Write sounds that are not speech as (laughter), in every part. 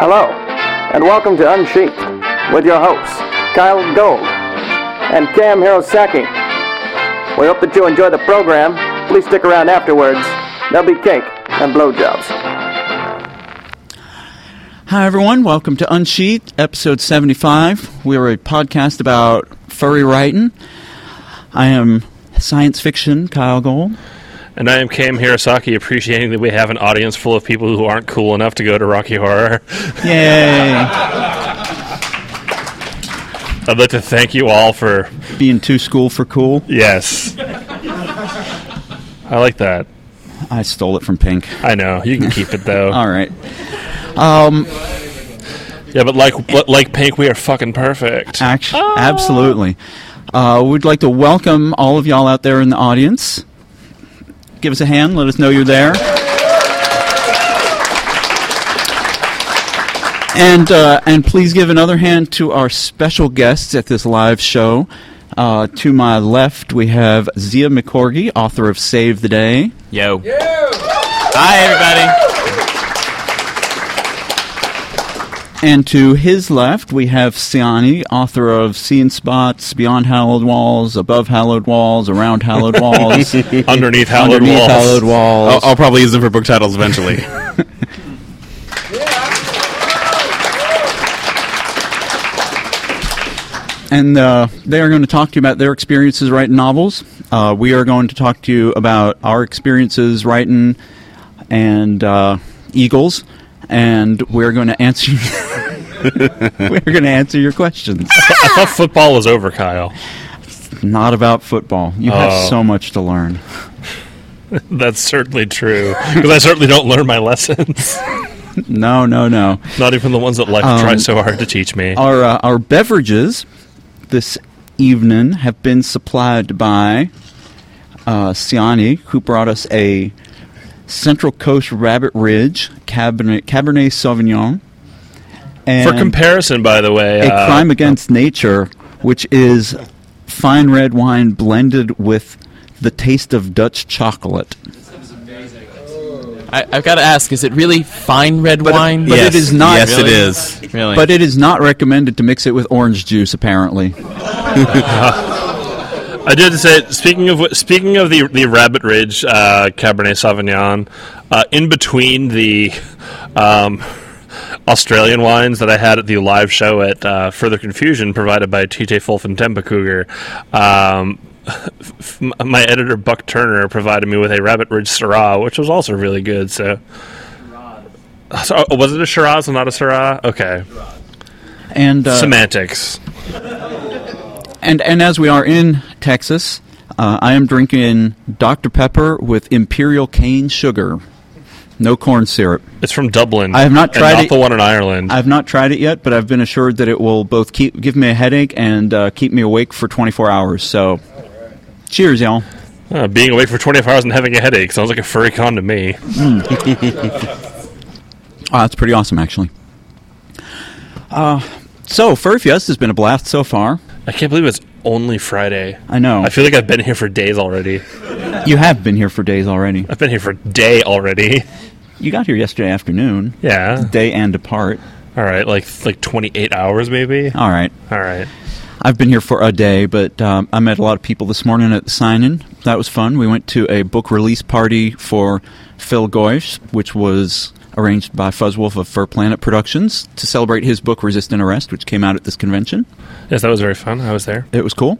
Hello, and welcome to Unsheathed with your hosts, Kyell Gold and Cam Hirosaki. We hope that you enjoy the program. Please stick around afterwards. There'll be cake and blowjobs. Hi, everyone. Welcome to Unsheathed, episode 75. We're a podcast about furry writing. I am science fiction Kyell Gold. And I am Cam Hirosaki, appreciating that we have an audience full of people who aren't cool enough to go to Rocky Horror. (laughs) Yay! I'd like to thank you all for Being too school for cool. yes. I like that. I stole it from Pink. I know you can keep it though. (laughs) All right. Um, Yeah, but like but like Pink, we are fucking perfect. actually, absolutely. Uh, we'd like to welcome all of y'all out there in the audience. Give us a hand. Let us know you're there. And uh, and please give another hand to our special guests at this live show. Uh, to my left, we have Zia McCorgy, author of Save the Day. Yo. Hi, everybody. And to his left, we have Siani, author of Seeing Spots, Beyond Hallowed Walls, Above Hallowed Walls, Around Hallowed (laughs) Walls, Underneath hallowed Underneath walls. Hallowed Walls. I'll, I'll probably use them for book titles eventually. (laughs) And uh, they are going to talk to you about their experiences writing novels. Uh, we are going to talk to you about our experiences writing and uh, Eagles, and we're going to answer. (laughs) we're going to answer your questions. I thought football was over, Kyell. Not about football. You have Oh. so much to learn. (laughs) That's certainly true because I certainly don't learn my lessons. (laughs) No, no, no. Not even the ones that life Um, tries so hard to teach me. Our uh, our beverages this evening have been supplied by uh, Siani, who brought us a Central Coast Rabbit Ridge Cabernet, Cabernet Sauvignon. And For comparison, by the way, a uh, crime against nature, which is fine red wine blended with the taste of Dutch chocolate. I, I've got to ask: Is it really fine red wine? but it is not- Yes, Really? it is. Really? But it is not recommended to mix it with orange juice, apparently. (laughs) I did say speaking of speaking of the the Rabbit Ridge uh, Cabernet Sauvignon, uh, in between the um, Australian wines that I had at the live show at uh, Further Confusion, provided by TJ Fulf and Tempa Cougar. Um, f- (laughs) my editor Buck Turner provided me with a Rabbit Ridge Syrah, which was also really good. So, so oh, was it a Shiraz and not a Syrah? Okay, And uh, semantics. And and as we are in Texas, uh, I am drinking Dr Pepper with Imperial cane sugar, no corn syrup. It's from Dublin. I have not tried not it- the one in Ireland. I've not tried it yet, but I've been assured that it will both keep give me a headache and uh, keep me awake for 24 hours. So, cheers, y'all. Uh, being awake for 24 hours and having a headache sounds like a furry con to me. (laughs) Oh, that's pretty awesome, actually. Uh, so Furry Fest has been a blast so far. I can't believe it's only Friday. I know I feel like I've been here for days already. you have been here for days already. I've been here for a day already. You got here yesterday afternoon, Yeah. day and apart. All right, like like 28 hours maybe. All right. All right. I've been here for a day, but um, I met a lot of people this morning at the sign-in. That was fun. We went to a book release party for Phil Geusz, which was arranged by Fuzzwolf of FurPlanet Productions to celebrate his book Resistant Arrest, which came out at this convention. Yes, that was very fun. I was there. It was cool.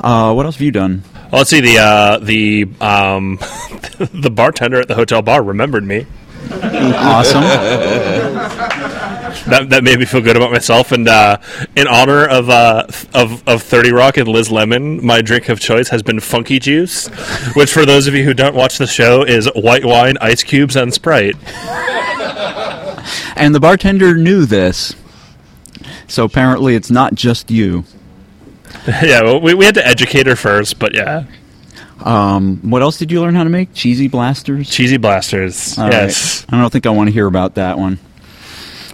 Uh, what else have you done? Well, let's see the uh, the um, (laughs) the bartender at the hotel bar remembered me. Awesome. (laughs) That, that made me feel good about myself. And uh, in honor of, uh, of of Thirty Rock and Liz Lemon, my drink of choice has been Funky Juice, which for those of you who don't watch the show is white wine, ice cubes, and Sprite. and the bartender knew this. So apparently it's not just you. (laughs) yeah, well, we we had to educate her first, but yeah, Um, what else did you learn how to make? Cheesy blasters? cheesy blasters. All right. yes. I don't think I want to hear about that one.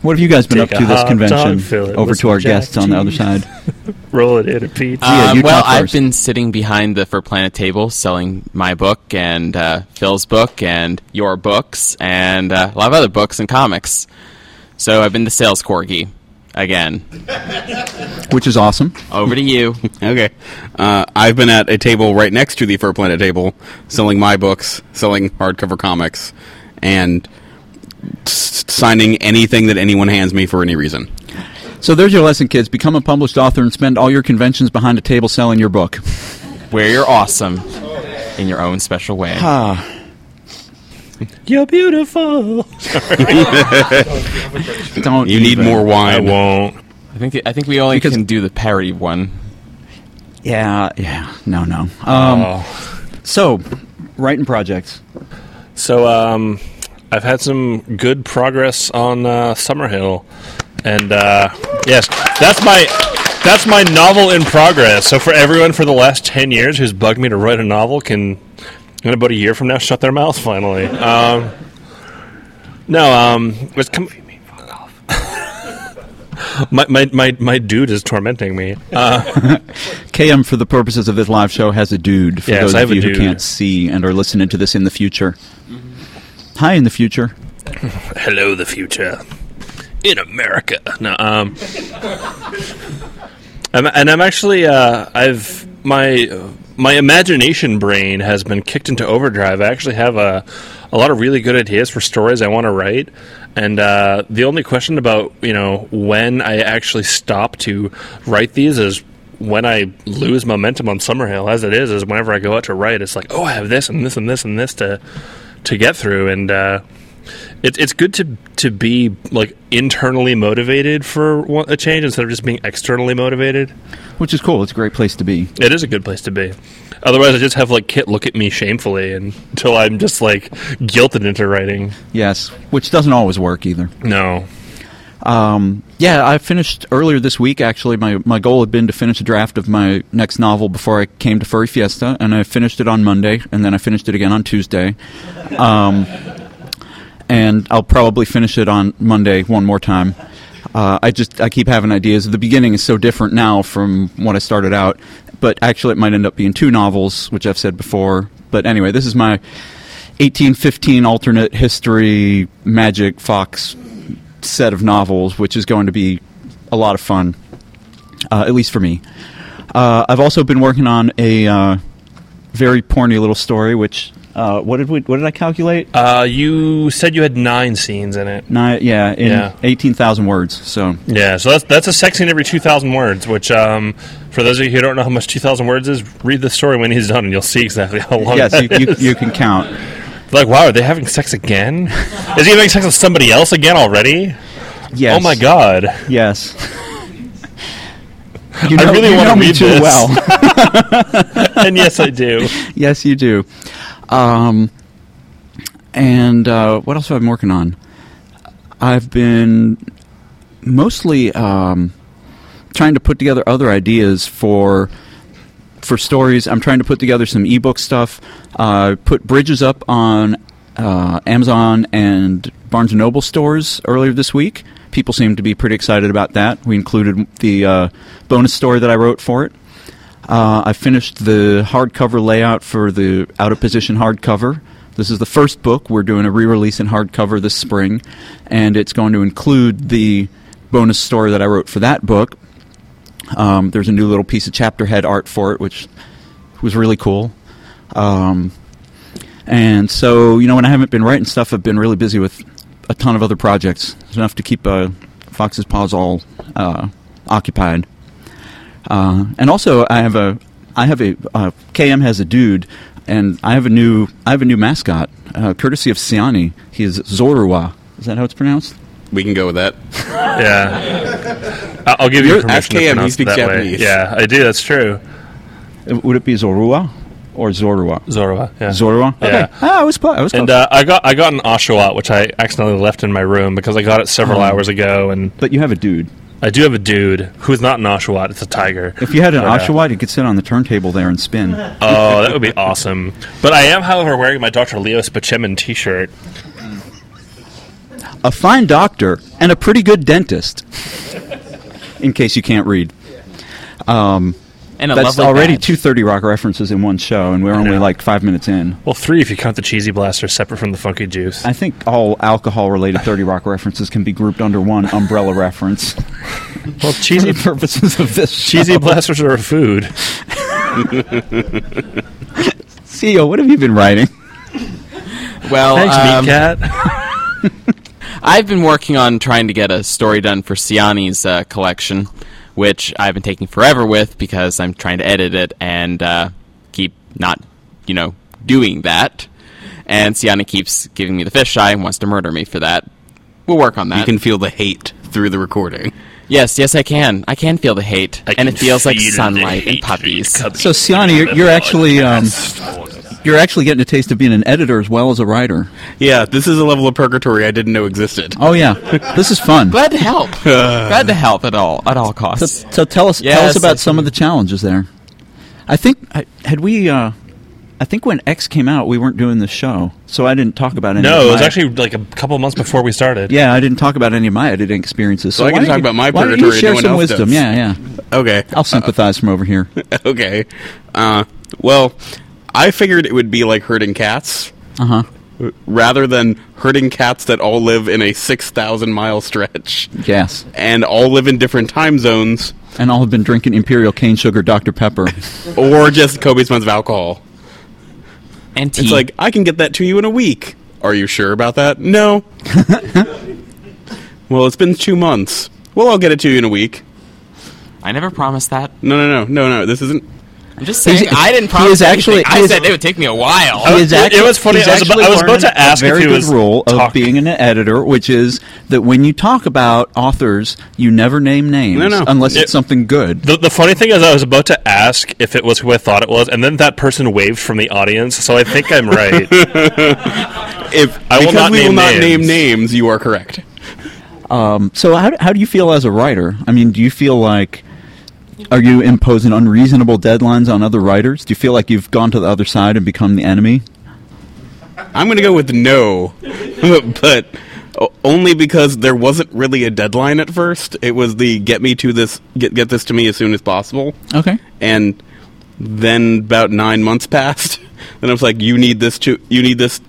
What have you guys been Take up to this convention? dog, Over to our jack guests on the other side. (laughs) Roll it in a pizza. Yeah, Um, you well, I've been sitting behind the FurPlanet table selling my book and uh, Phil's book and your books and uh, a lot of other books and comics. So I've been the sales corgi again. (laughs) which is awesome. Over to you. (laughs) Okay. Uh, I've been at a table right next to the FurPlanet table, selling my books, selling hardcover comics, and s- signing anything that anyone hands me for any reason. So there's your lesson, kids. Become a published author and spend all your conventions behind a table selling your book. Where you're awesome in your own special way. You're beautiful. (laughs) Don't You need even. more wine? I won't. I think I think we only Because- can do the parody one. Yeah, yeah. No, no. Um, Oh. So, writing projects. So um, I've had some good progress on uh, Summerhill, and uh, yes, that's my that's my novel in progress. So for everyone for the last ten years who's bugged me to write a novel, can in about a year from now shut their mouths finally. Um, no, um, it's com- (laughs) my, my, my, my dude is tormenting me. Uh, (laughs) KM, for the purposes of this live show, has a dude. For Yes, those I of have a you who can't see and are listening to this in the future. Hi, in the future. hello, the future in America. No, um, I'm, and I'm actually uh, I've my my imagination brain has been kicked into overdrive. I actually have a a lot of really good ideas for stories I want to write. And uh, the only question about you know when I actually stop to write these is when I lose momentum on Summerhill. As it is, is whenever I go out to write, it's like, oh, I have this and this and this and this to to get through, and uh, it's it's good to to be like internally motivated for a change instead of just being externally motivated. Which is cool. It's a great place to be. It is a good place to be. Otherwise, I just have like Kit look at me shamefully and, until I'm just like guilted into writing. Yes, which doesn't always work either. No, Um, yeah, I finished earlier this week. Actually, my my goal had been to finish a draft of my next novel before I came to Furry Fiesta, and I finished it on Monday, and then I finished it again on Tuesday. Um, and I'll probably finish it on Monday one more time. Uh, I just I keep having ideas. The beginning is so different now from what I started out, but actually it might end up being two novels, which I've said before. But anyway, this is my 1815 alternate history magic fox set of novels, which is going to be a lot of fun, uh, at least for me. Uh, I've also been working on a uh, very porny little story, which uh, what did we what did I calculate? uh, you said you had nine scenes in it. Nine, yeah, in Yeah. eighteen thousand words. So Yeah, so that's that's a sex scene every two thousand words. Which, um, for those of you who don't know how much two thousand words is, read the story when he's done, and you'll see exactly how long. yes, you, you, you can count. Like, wow, are they having sex again? (laughs) is he having sex with somebody else again already? Yes. Oh my god! Yes. (laughs) I You know, really wanna know me read too this. well. (laughs) and yes, I do. yes, you do. Um, and uh, what else have I been working on? I've been mostly um, trying to put together other ideas for for stories. I'm trying to put together some ebook stuff. Uh, put bridges up on uh, Amazon and Barnes and Noble stores earlier this week. People seem to be pretty excited about that. We included the uh, bonus story that I wrote for it. Uh, I finished the hardcover layout for the out of position hardcover. This is the first book. We're doing a re release in hardcover this spring, and it's going to include the bonus story that I wrote for that book. Um, there's a new little piece of chapter head art for it, which was really cool. Um, and so, you know, when I haven't been writing stuff, I've been really busy with a ton of other projects. It's enough to keep uh, Fox's Paws all uh, occupied. Uh, and also, I have a, I have a, uh, KM has a dude, and I have a new, I have a new mascot, uh, courtesy of Siani. He is Zorua. Is that how it's pronounced? We can go with that. Yeah, (laughs) I- I'll give you You're- permission ask to KM, he pronounce it speaks that way. Japanese. Yeah, I do. That's true. Would it be Zorua or Zorua? Zorua. Yeah. Zorua. Yeah. Okay. Ah, I was, clo- I was And uh, I got I got an Oshawott, which I accidentally left in my room because I got it several Oh. hours ago, and but you have a dude. I do have a dude who's not an Oshawott; it's a tiger. If you had an But, uh, Oshawott, you could sit on the turntable there and spin. Oh, that would be awesome. But I am, however, wearing my Dr. Leo Spaceman T-shirt. A fine doctor and a pretty good dentist. In case you can't read. Um, And a That's already badge. two 30 Rock references in one show, and we're only like five minutes in. Well, three if you count the cheesy blaster separate from the funky juice. I think all alcohol-related (laughs) 30 Rock references can be grouped under one umbrella reference Well, (laughs) for cheesy the purposes of this (laughs) cheesy blasters are a food. CEO, what have you been writing? Well, Thanks, um, Meat Cat. I've been working on trying to get a story done for Siani's uh, collection, which I've been taking forever with because I'm trying to edit it and uh, keep not, you know, doing that. And Siani keeps giving me the fish eye and wants to murder me for that. We'll work on that. You can feel the hate through the recording. yes, yes, I can. I can feel the hate, I and it feels like feel the sunlight and puppies. So, Siani, you're, you're actually um, you're actually getting a taste of being an editor as well as a writer. Yeah, this is a level of purgatory I didn't know existed. Oh yeah, this is fun. Glad to help. (laughs) Glad to help at all at all costs. so tell us tell us about some of the challenges there. I think had we. Uh, I think when X came out, we weren't doing the show, so I didn't talk about any. No, of it was actually like a couple months before we started. Yeah, I didn't talk about any of my editing experiences. So, So I why can talk you- about my why don't purgatory you share no some wisdom? does. Yeah, yeah. Okay. I'll sympathize from over here. (laughs) okay. Uh, well, I figured it would be like herding cats. Uh huh. Rather than herding cats that all live in a 6,000 mile stretch Yes, and all live in different time zones, and all have been drinking Imperial cane sugar Dr Pepper. (laughs) or just Kobe's amounts of alcohol. And tea. It's like, I can get that to you in a week. Are you sure about that? No. (laughs) well, it's been two months. Well, I'll get it to you in a week. I never promised that. No, no, no, no, no. This isn't. I'm just saying. He's- I didn't he promise is actually- anything. he I is- said it would take me a while. He is It- it was funny, he's I was about- actually I was about to ask a if very he good was rule of being an editor, which is that when you talk about authors, you never name names No, no. unless It- it's something good. The, the funny thing is, I was about to ask if it was who I thought it was, and then that person waved from the audience, so I think I'm right. (laughs) If I will because not we will name not name names. names, you are correct. Um, so how how do you feel as a writer? I mean, do you feel like are you imposing unreasonable deadlines on other writers? Do you feel like you've gone to the other side and become the enemy? I'm going to go with no, (laughs) but only because there wasn't really a deadline at first. It was the get me to this, get get this to me as soon as possible, Okay. and then about nine months (laughs) passed, and I was like, you need this to you need this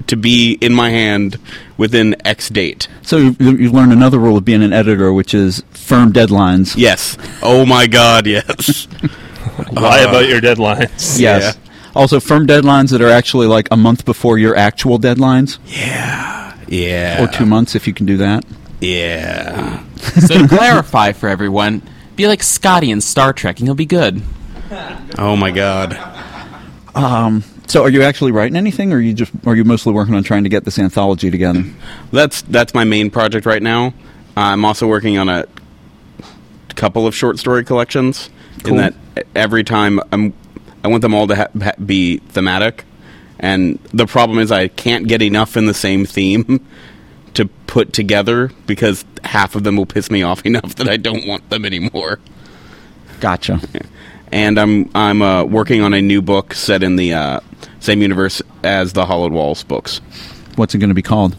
to, to be in my hand within X date. So you, you learn another rule of being an editor, which is firm deadlines. Yes. Oh my God. Yes. (laughs) Lie uh, about your deadlines. Yes. Also, firm deadlines that are actually like a month before your actual deadlines, Yeah. Yeah. Or two months if you can do that. Yeah. so to (laughs) clarify for everyone, be like Scotty in Star Trek, and you'll be good. Oh my God. Um, So, are you actually writing anything, or are you just are you mostly working on trying to get this anthology together? That's that's my main project right now. I'm also working on a couple of short story collections. Cool. In that every time I'm, I want them all to ha- ha- be thematic, and the problem is I can't get enough in the same theme (laughs) to put together because half of them will piss me off (laughs) enough that I don't want them anymore. Gotcha. And I'm I'm uh, working on a new book set in the uh, same universe as the Hollowed Walls books. What's it going to be called?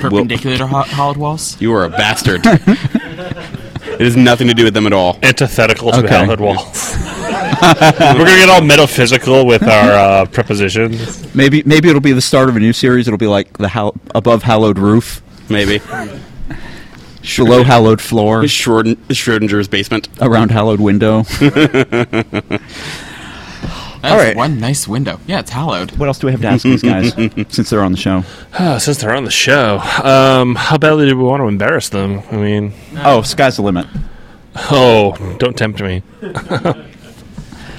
Perpendicular to ho- hollowed walls. You are a bastard. (laughs) it has nothing to do with them at all. Antithetical to Okay. Hallowed Walls. (laughs) We're gonna get all metaphysical with our uh, prepositions. Maybe maybe it'll be the start of a new series. It'll be like the hal- above hallowed roof, Maybe. Below hallowed floor, Schroeden- Schrodinger's basement. around hallowed window. (laughs) That's All right. one nice window. Yeah, it's hallowed. What else do we have to ask these guys (laughs) since they're on the show? Ah, (sighs) since they're on the show, um, how badly do we want to embarrass them? I mean, Oh, sky's the limit. oh, don't tempt me. (laughs)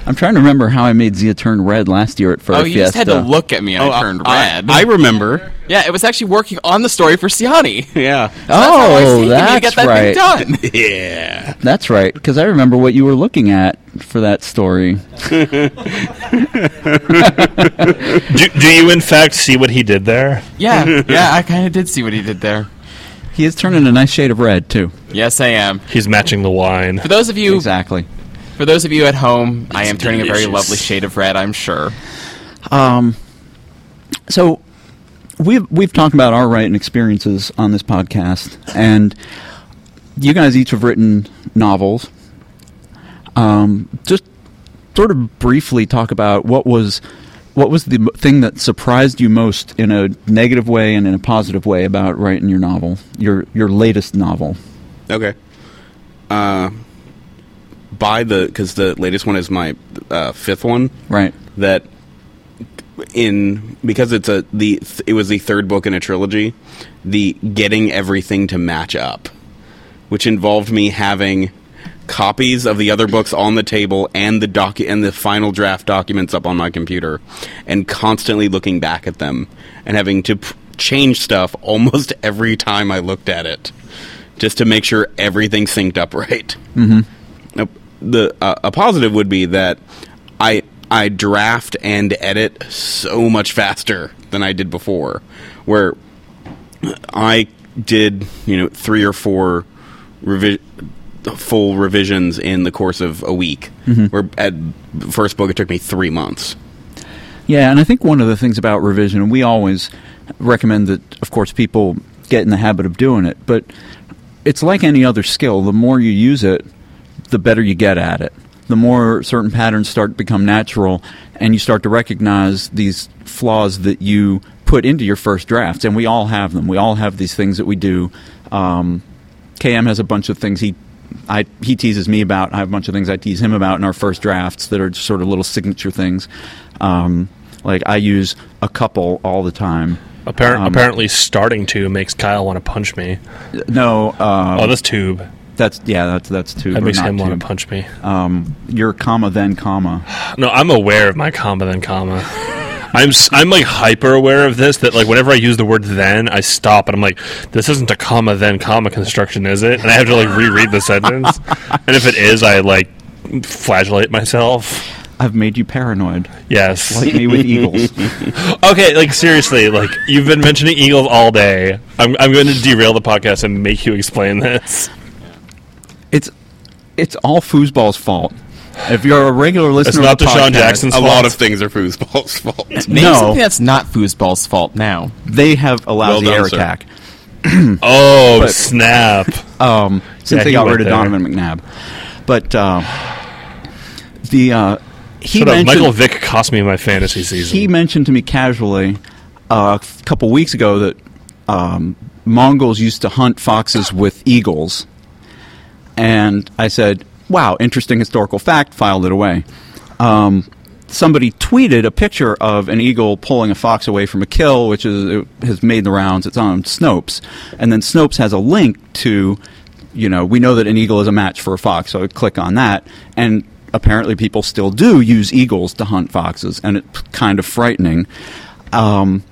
I'm trying to remember how I made Zia turn red last year at Fur Oh, you just had to look at me and oh, I turned I- red. I, remember. yeah, it was actually working on the story for Siani. (laughs) Yeah. Oh, that's that's get that right. thing done. (laughs) Yeah. That's right, because I remember what you were looking at for that story. (laughs) Do, do you in fact see what he did there? yeah, yeah, I kind of did see what he did there. He is turning a nice shade of red too. Yes, I am. He's matching the wine. For those of you, Exactly. For those of you at home, I am turning a very lovely shade of red. I'm sure. So we've we've talked about our writing experiences on this podcast, and you guys each have written novels. um, just sort of briefly talk about what was what was the thing that surprised you most in a negative way and in a positive way about writing your novel, your your latest novel. Okay. Uh, by the because the latest one is my uh, fifth one. Right. That in because it's a the it was the third book in a trilogy. The getting everything to match up, which involved me having copies of the other books on the table and the doc and the final draft documents up on my computer, and constantly looking back at them and having to p- change stuff (laughs) almost every time I looked at it, just to make sure everything synced up right. Mm-hmm. The uh, a positive would be that I I draft and edit so much faster than I did before, where I did you know three or four revi- full revisions in the course of a week. Where at first book it took me three months. Yeah, and I think one of the things about revision, we always recommend that, of course, people get in the habit of doing it, but it's like any other skill. The more you use it, the better you get at it. The more certain patterns start to become natural, and you start to recognize these flaws that you put into your first drafts. And we all have them. We all have these things that we do. Um, KM has a bunch of things he I, he teases me about. I have a bunch of things I tease him about in our first drafts that are just sort of little signature things. Um, like I use a couple all the time. Appar- Um, apparently, starting to makes Kyell want to punch me. No, uh, oh, this tube that's yeah, that's that's too. that makes him want to punch me. Um, your comma then comma. No, I'm aware of my comma then comma. I'm I'm like hyper aware of this that like whenever I use the word then I stop and I'm like this isn't a comma then comma construction is it and I have to like reread the sentence (laughs) and if it is I like flagellate myself I've made you paranoid, yes like me with eagles. (laughs) okay like seriously like you've been mentioning eagles all day I'm I'm going to derail the podcast and make you explain this it's all foosball's fault. If you're a regular listener, It's of not the DeSean podcast, Jackson's A lot of things are foosball's fault. (laughs) Name No. something that's not foosball's fault now. they have allowed lousy Well done, air sir. attack. (clears throat) oh But- snap (laughs) um, since Yeah, they he got went rid of there. Donovan McNabb. But uh, the uh, he Shut up. mentioned Michael Vick cost me my fantasy season he mentioned to me casually uh, a couple weeks ago that um, Mongols used to hunt foxes with eagles, and I said, "Wow, interesting historical fact." Filed it away. Um, somebody tweeted a picture of an eagle pulling a fox away from a kill, which is has made the rounds. It's on Snopes, and then Snopes has a link to, you know, we know that an eagle is a match for a fox, so I click on that, and apparently people still do use eagles to hunt foxes, and it's kind of frightening. Um,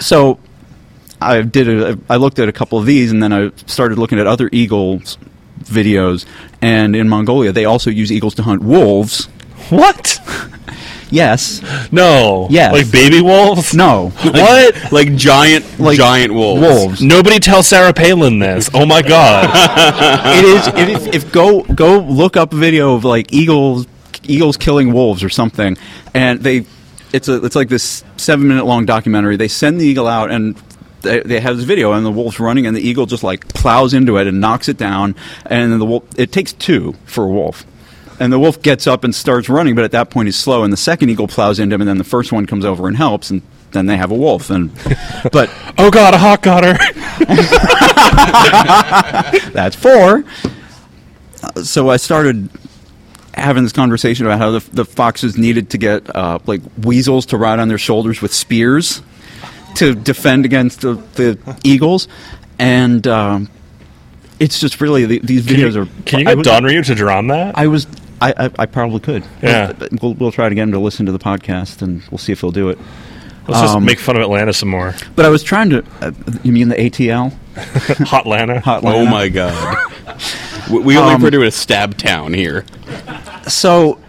so I did a, I looked at a couple of these, and then I started looking at other eagles videos, and in Mongolia they also use eagles to hunt wolves. what (laughs) Yes. no Yes. like baby wolves No. what like giant, Like giant wolves. Wolves. Nobody tell Sarah Palin this. Oh my god. (laughs) it is. It is. If go go look up a video of like eagles eagles killing wolves or something, and they it's a it's like this seven minute long documentary. They send the eagle out and. They, they have this video and the wolf's running and the eagle just like plows into it and knocks it down and then the wolf it takes two for a wolf and the wolf gets up and starts running but at that point he's slow and the second eagle plows into him and then the first one comes over and helps and then they have a wolf and (laughs) but oh god, a hawk got her. (laughs) That's four. So I started having this conversation about how the, the foxes needed to get uh, like weasels to ride on their shoulders with spears to defend against the, the eagles, and um, it's just really the, these Can videos you, are. can you I get was- Don Ryu to draw on that? I was. I, I, I probably could. Yeah. We'll, we'll try to get him to listen to the podcast, and we'll see if he'll do it. Let's just um, make fun of Atlanta some more. But I was trying to. Uh, you mean the ATL? (laughs) Hot Atlanta. Hot Oh my god. we we only Um, refer to it as Stab Town here. so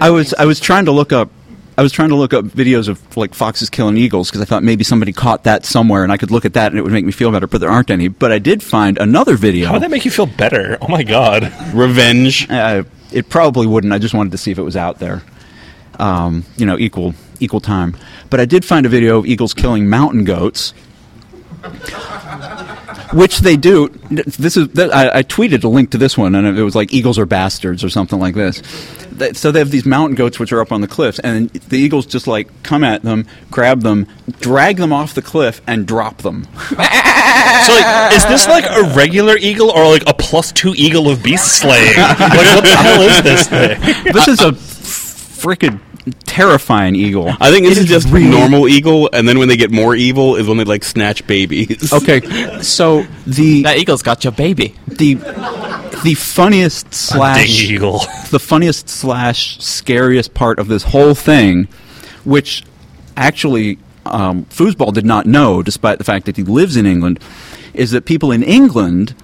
I was I was trying to look up I was trying to look up videos of like foxes killing eagles because I thought maybe somebody caught that somewhere and I could look at that and it would make me feel better, but there aren't any. But I did find another video. How would that make you feel better? Oh my god. (laughs) Revenge. uh, it probably wouldn't. I just wanted to see if it was out there. Um, you know, equal equal time. But I did find a video of eagles killing mountain goats. Which they do. This is I, I tweeted a link to this one, and it was like eagles are bastards or something like this. So they have these mountain goats which are up on the cliffs, and the eagles just like come at them, grab them, drag them off the cliff, and drop them. (laughs) So, like, is this like a regular eagle or like a plus two eagle of beast slaying? like, what the hell is this thing? This is a freaking terrifying eagle. I think this It is just really- normal eagle, and then when they get more evil is when they like snatch babies. (laughs) Okay, so the That eagle's got your baby. the the funniest slash eagle. (laughs) the funniest slash scariest part of this whole thing, which actually um, foosball did not know, despite the fact that he lives in England, is that people in England,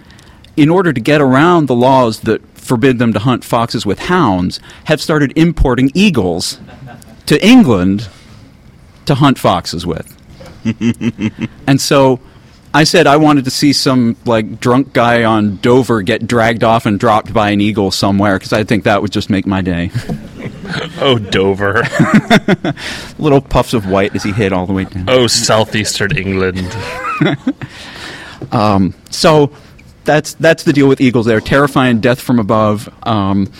in order to get around the laws that forbid them to hunt foxes with hounds, have started importing eagles to England to hunt foxes with. (laughs) and so I said I wanted to see some like drunk guy on Dover get dragged off and dropped by an eagle somewhere because I think that would just make my day. (laughs) Oh, Dover. (laughs) Little puffs of white as he hit all the way down. Oh, southeastern England. um, So that's that's the deal with eagles. They're terrifying, death from above. Um,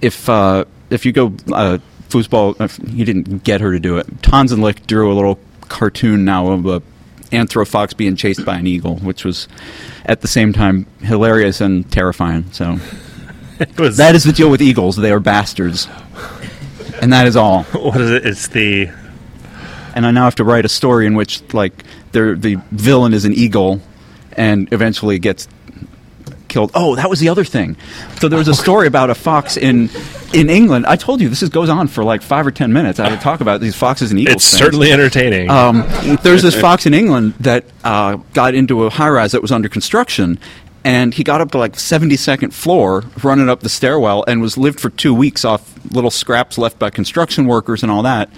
if uh, if you go uh, foosball, if he didn't get her to do it. Tonsenlick drew a little cartoon now of a anthrofox being chased by an eagle, which was at the same time hilarious and terrifying. So (laughs) that is the deal with eagles. They are bastards, and that is all. (laughs) what is it? It's the and I now have to write a story in which like the the villain is an eagle, and eventually gets killed. Oh, that was the other thing. So there was a story about a fox in in England. I told you this is, goes on for like five or ten minutes. I would talk about these foxes and eagles. it's things. certainly entertaining. Um, there's this fox in England that uh, got into a high rise that was under construction. And he got up to like 72nd floor, running up the stairwell, and was lived for two weeks off little scraps left by construction workers and all that.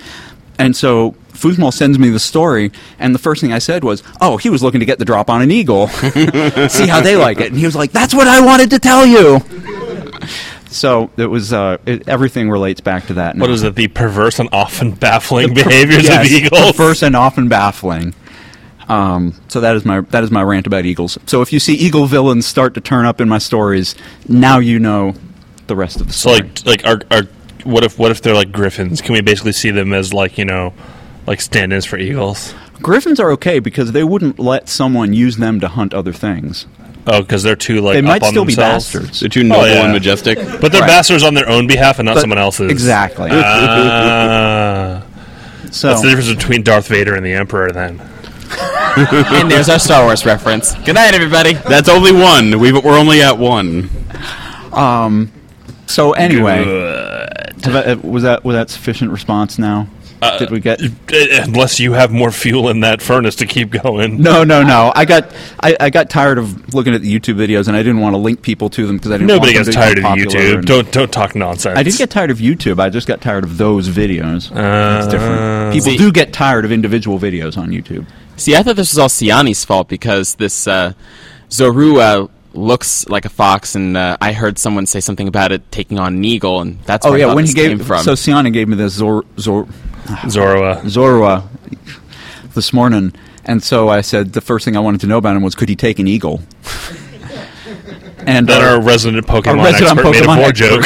And so Foosmal sends me the story, and the first thing I said was, "Oh, he was looking to get the drop on an eagle, (laughs) see how they like it." And he was like, "That's what I wanted to tell you." So it was uh, it, everything relates back to that. what now. is it? The perverse and often baffling behaviors Yes, of eagles. Perverse and often baffling. Um, so that is my that is my rant about eagles. So if you see eagle villains start to turn up in my stories, now you know the rest of the So story. like like are are what if what if they're like griffins? Can we basically see them as like you know like stand-ins for eagles? Griffins are okay because they wouldn't let someone use them to hunt other things. Oh, because they're too like They up might on still be themselves? bastards. They're too noble yeah. and majestic. but they're Right. bastards on their own behalf and not But- someone else's. Exactly. Ah. (laughs) so That's the difference between Darth Vader and the Emperor. Then (laughs) and there's our Star Wars reference. Good night, everybody. That's only one. We've, we're only at one. so anyway, have I- uh, was that was that sufficient response? Now, did we get? Uh, unless you have more fuel in that furnace to keep going. No, no, no. I got I, I got tired of looking at the YouTube videos, and I didn't want to link people to them because I didn't. Nobody want them gets to tired of YouTube. Don't don't talk nonsense. I didn't get tired of YouTube. I just got tired of those videos. Uh, it's different. People See- do get tired of individual videos on YouTube. See, I thought this was all Siani's fault because this uh, Zorua looks like a fox, and uh, I heard someone say something about it taking on an eagle, and that's where Oh I yeah, thought when this he gave came from. so Siani gave me this Zor, Zor, (laughs) Zorua. Zorua this morning, and so I said the first thing I wanted to know about him was could he take an eagle? and Then uh, our resident Pokemon our resident expert made a Pokemon more expert.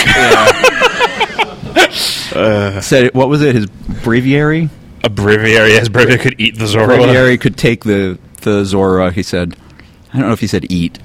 joke. (laughs) said what was it? His Braviary. A Braviary, yes, Braviary could eat the Zorua. Braviary could take the the Zorua. He said. I don't know if he said eat.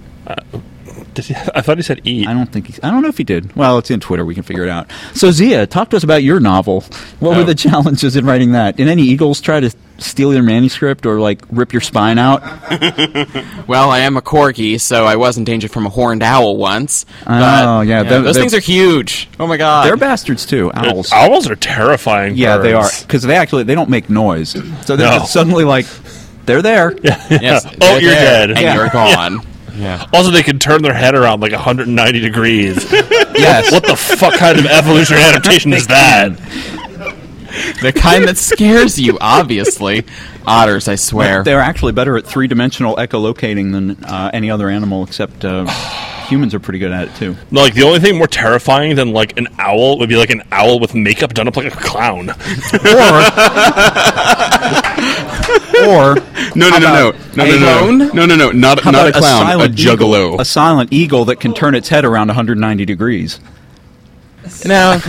Did he- I thought he said eat. I don't think he, I don't know if he did. Well, it's in Twitter. We can figure it out. So Zia, talk to us about your novel. What were Oh. the challenges in writing that? Did any eagles try to steal your manuscript or like rip your spine out? (laughs) well, I am a corgi, so I was in danger from a horned owl once. Oh, but, Oh, yeah, them- those them- things are huge. Oh my god, They're bastards too. Owls. Owls are terrifying. Yeah, they are because they actually they don't make noise. So they're No. just suddenly like they're there. (laughs) yes. Oh, they're you're there, dead. and Yeah. you're gone. (laughs) Yeah. Also, they can turn their head around like 190 degrees. (laughs) Yes. what the fuck kind of evolutionary (laughs) adaptation is that? The kind that scares you, obviously. Otters, I swear. They're actually better at three dimensional echolocating than uh, any other animal, except uh, (sighs) humans are pretty good at it too. No, like the only thing more terrifying than like an owl would be like an owl with makeup done up like a clown. or (laughs) (laughs) No, no, no, no, no, no, no, no, no, no, no, not How not a clown, a, silent juggalo. Eagle, a silent eagle that can turn its head around 190 degrees. No,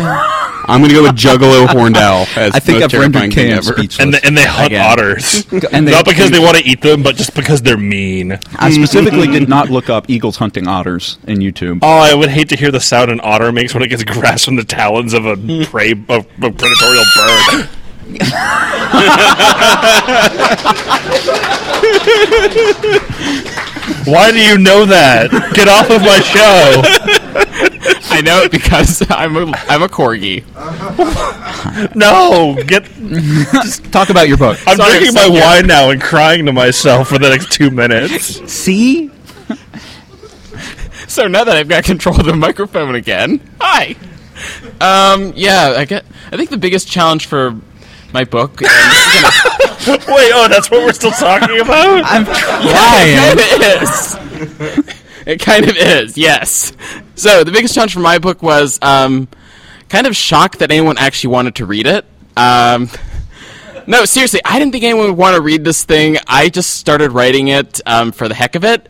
I'm gonna go with juggalo horned owl. (laughs) As I think most I've terrifying rendered thing Cam ever. speechless. and they, and they hunt Again. otters, (laughs) And they- not because they want to eat them, but just because they're mean. I mm. specifically did not look up eagles hunting otters in YouTube. Oh, I would hate to hear the sound an otter makes when it gets grasped from the talons of a prey, a, a predatorial bird. (laughs) Why do you know that? Get off of my show! (laughs) I know it because I'm a I'm a corgi. (laughs) No, get. Just Talk about your book. I'm Sorry, drinking my sorry. wine now and crying to myself for the next two minutes. See? So now that I've got control of the microphone again, hi. Um, yeah, I get. I think the biggest challenge for my book. And this is gonna, (laughs) Wait, oh, that's what we're still talking about. (laughs) I'm it trying. kind of is. it kind of is. Yes. So the biggest challenge for my book was um, kind of shocked that anyone actually wanted to read it. Um, no, seriously, I didn't think anyone would want to read this thing. I just started writing it um, for the heck of it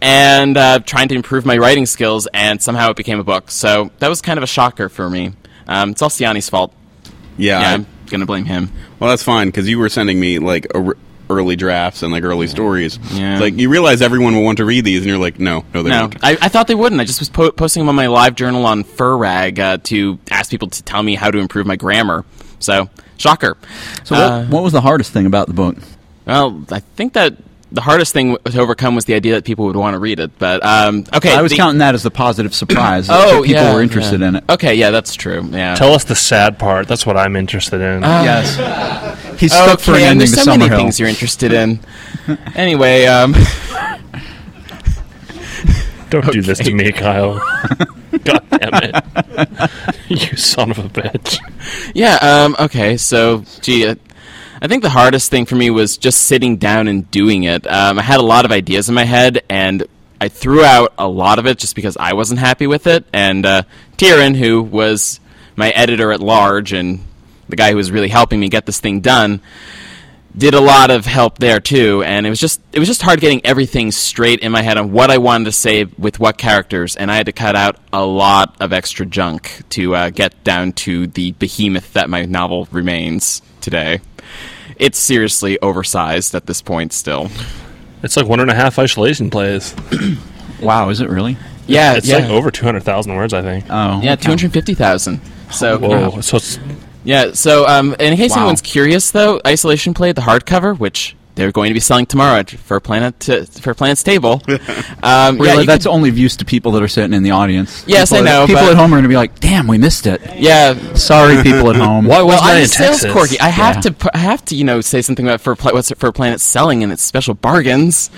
and uh, trying to improve my writing skills, and somehow it became a book. So that was kind of a shocker for me. Um, it's all Siani's fault. Yeah, Yeah, I- I'm gonna blame him. well, that's fine because you were sending me like a r- early drafts and like early stories. Yeah. Like you realize everyone will want to read these, and you're like, no, no, they No, won't. I, I thought they wouldn't. I just was po- posting them on my live journal on Furrag uh, to ask people to tell me how to improve my grammar. So, shocker. So, what, Uh, what was the hardest thing about the book? well, I think that the hardest thing to overcome was the idea that people would want to read it. But um, okay, I was the- counting that as the positive surprise. that Oh, people yeah, were interested yeah. in it. Okay, yeah, that's true. Yeah. Tell us the sad part. That's what I'm interested in. yes. He's stuck for an okay, and ending there's to so many Summerhill. things you're interested in. anyway, um, (laughs) Don't do this to me, Kyell. (laughs) God damn it. (laughs) you son of a bitch. Yeah. Um, okay. So, gee, uh, I think the hardest thing for me was just sitting down and doing it. Um, I had a lot of ideas in my head, and I threw out a lot of it just because I wasn't happy with it. And uh, Tyrion, who was my editor at large and the guy who was really helping me get this thing done, did a lot of help there too, and it was just it was just hard getting everything straight in my head on what I wanted to say with what characters, and I had to cut out a lot of extra junk to uh, get down to the behemoth that my novel remains today. It's seriously oversized at this point still. It's like one and a half isolation plays. (clears throat) Wow, is it really? Yeah, It's yeah, like over 200,000 words, I think. Oh, yeah, two hundred fifty thousand. So Whoa. So it's. Yeah, so um, in case Wow. anyone's curious, though, Isolation Play, the hardcover, which they're going to be selling tomorrow for Planet to, FurPlanet's Table. (laughs) Um, Really, yeah, that's could- only views to people that are sitting in the audience. Yes, people I know, People but- at home are going to be like, "Damn, we missed it." yeah. Sorry, (laughs) people at home. Why Well, wasn't I I'm in sales Texas? corgi. I have Yeah. to. I have to, you know, say something about for Pla- what's FurPlanet selling and its special bargains.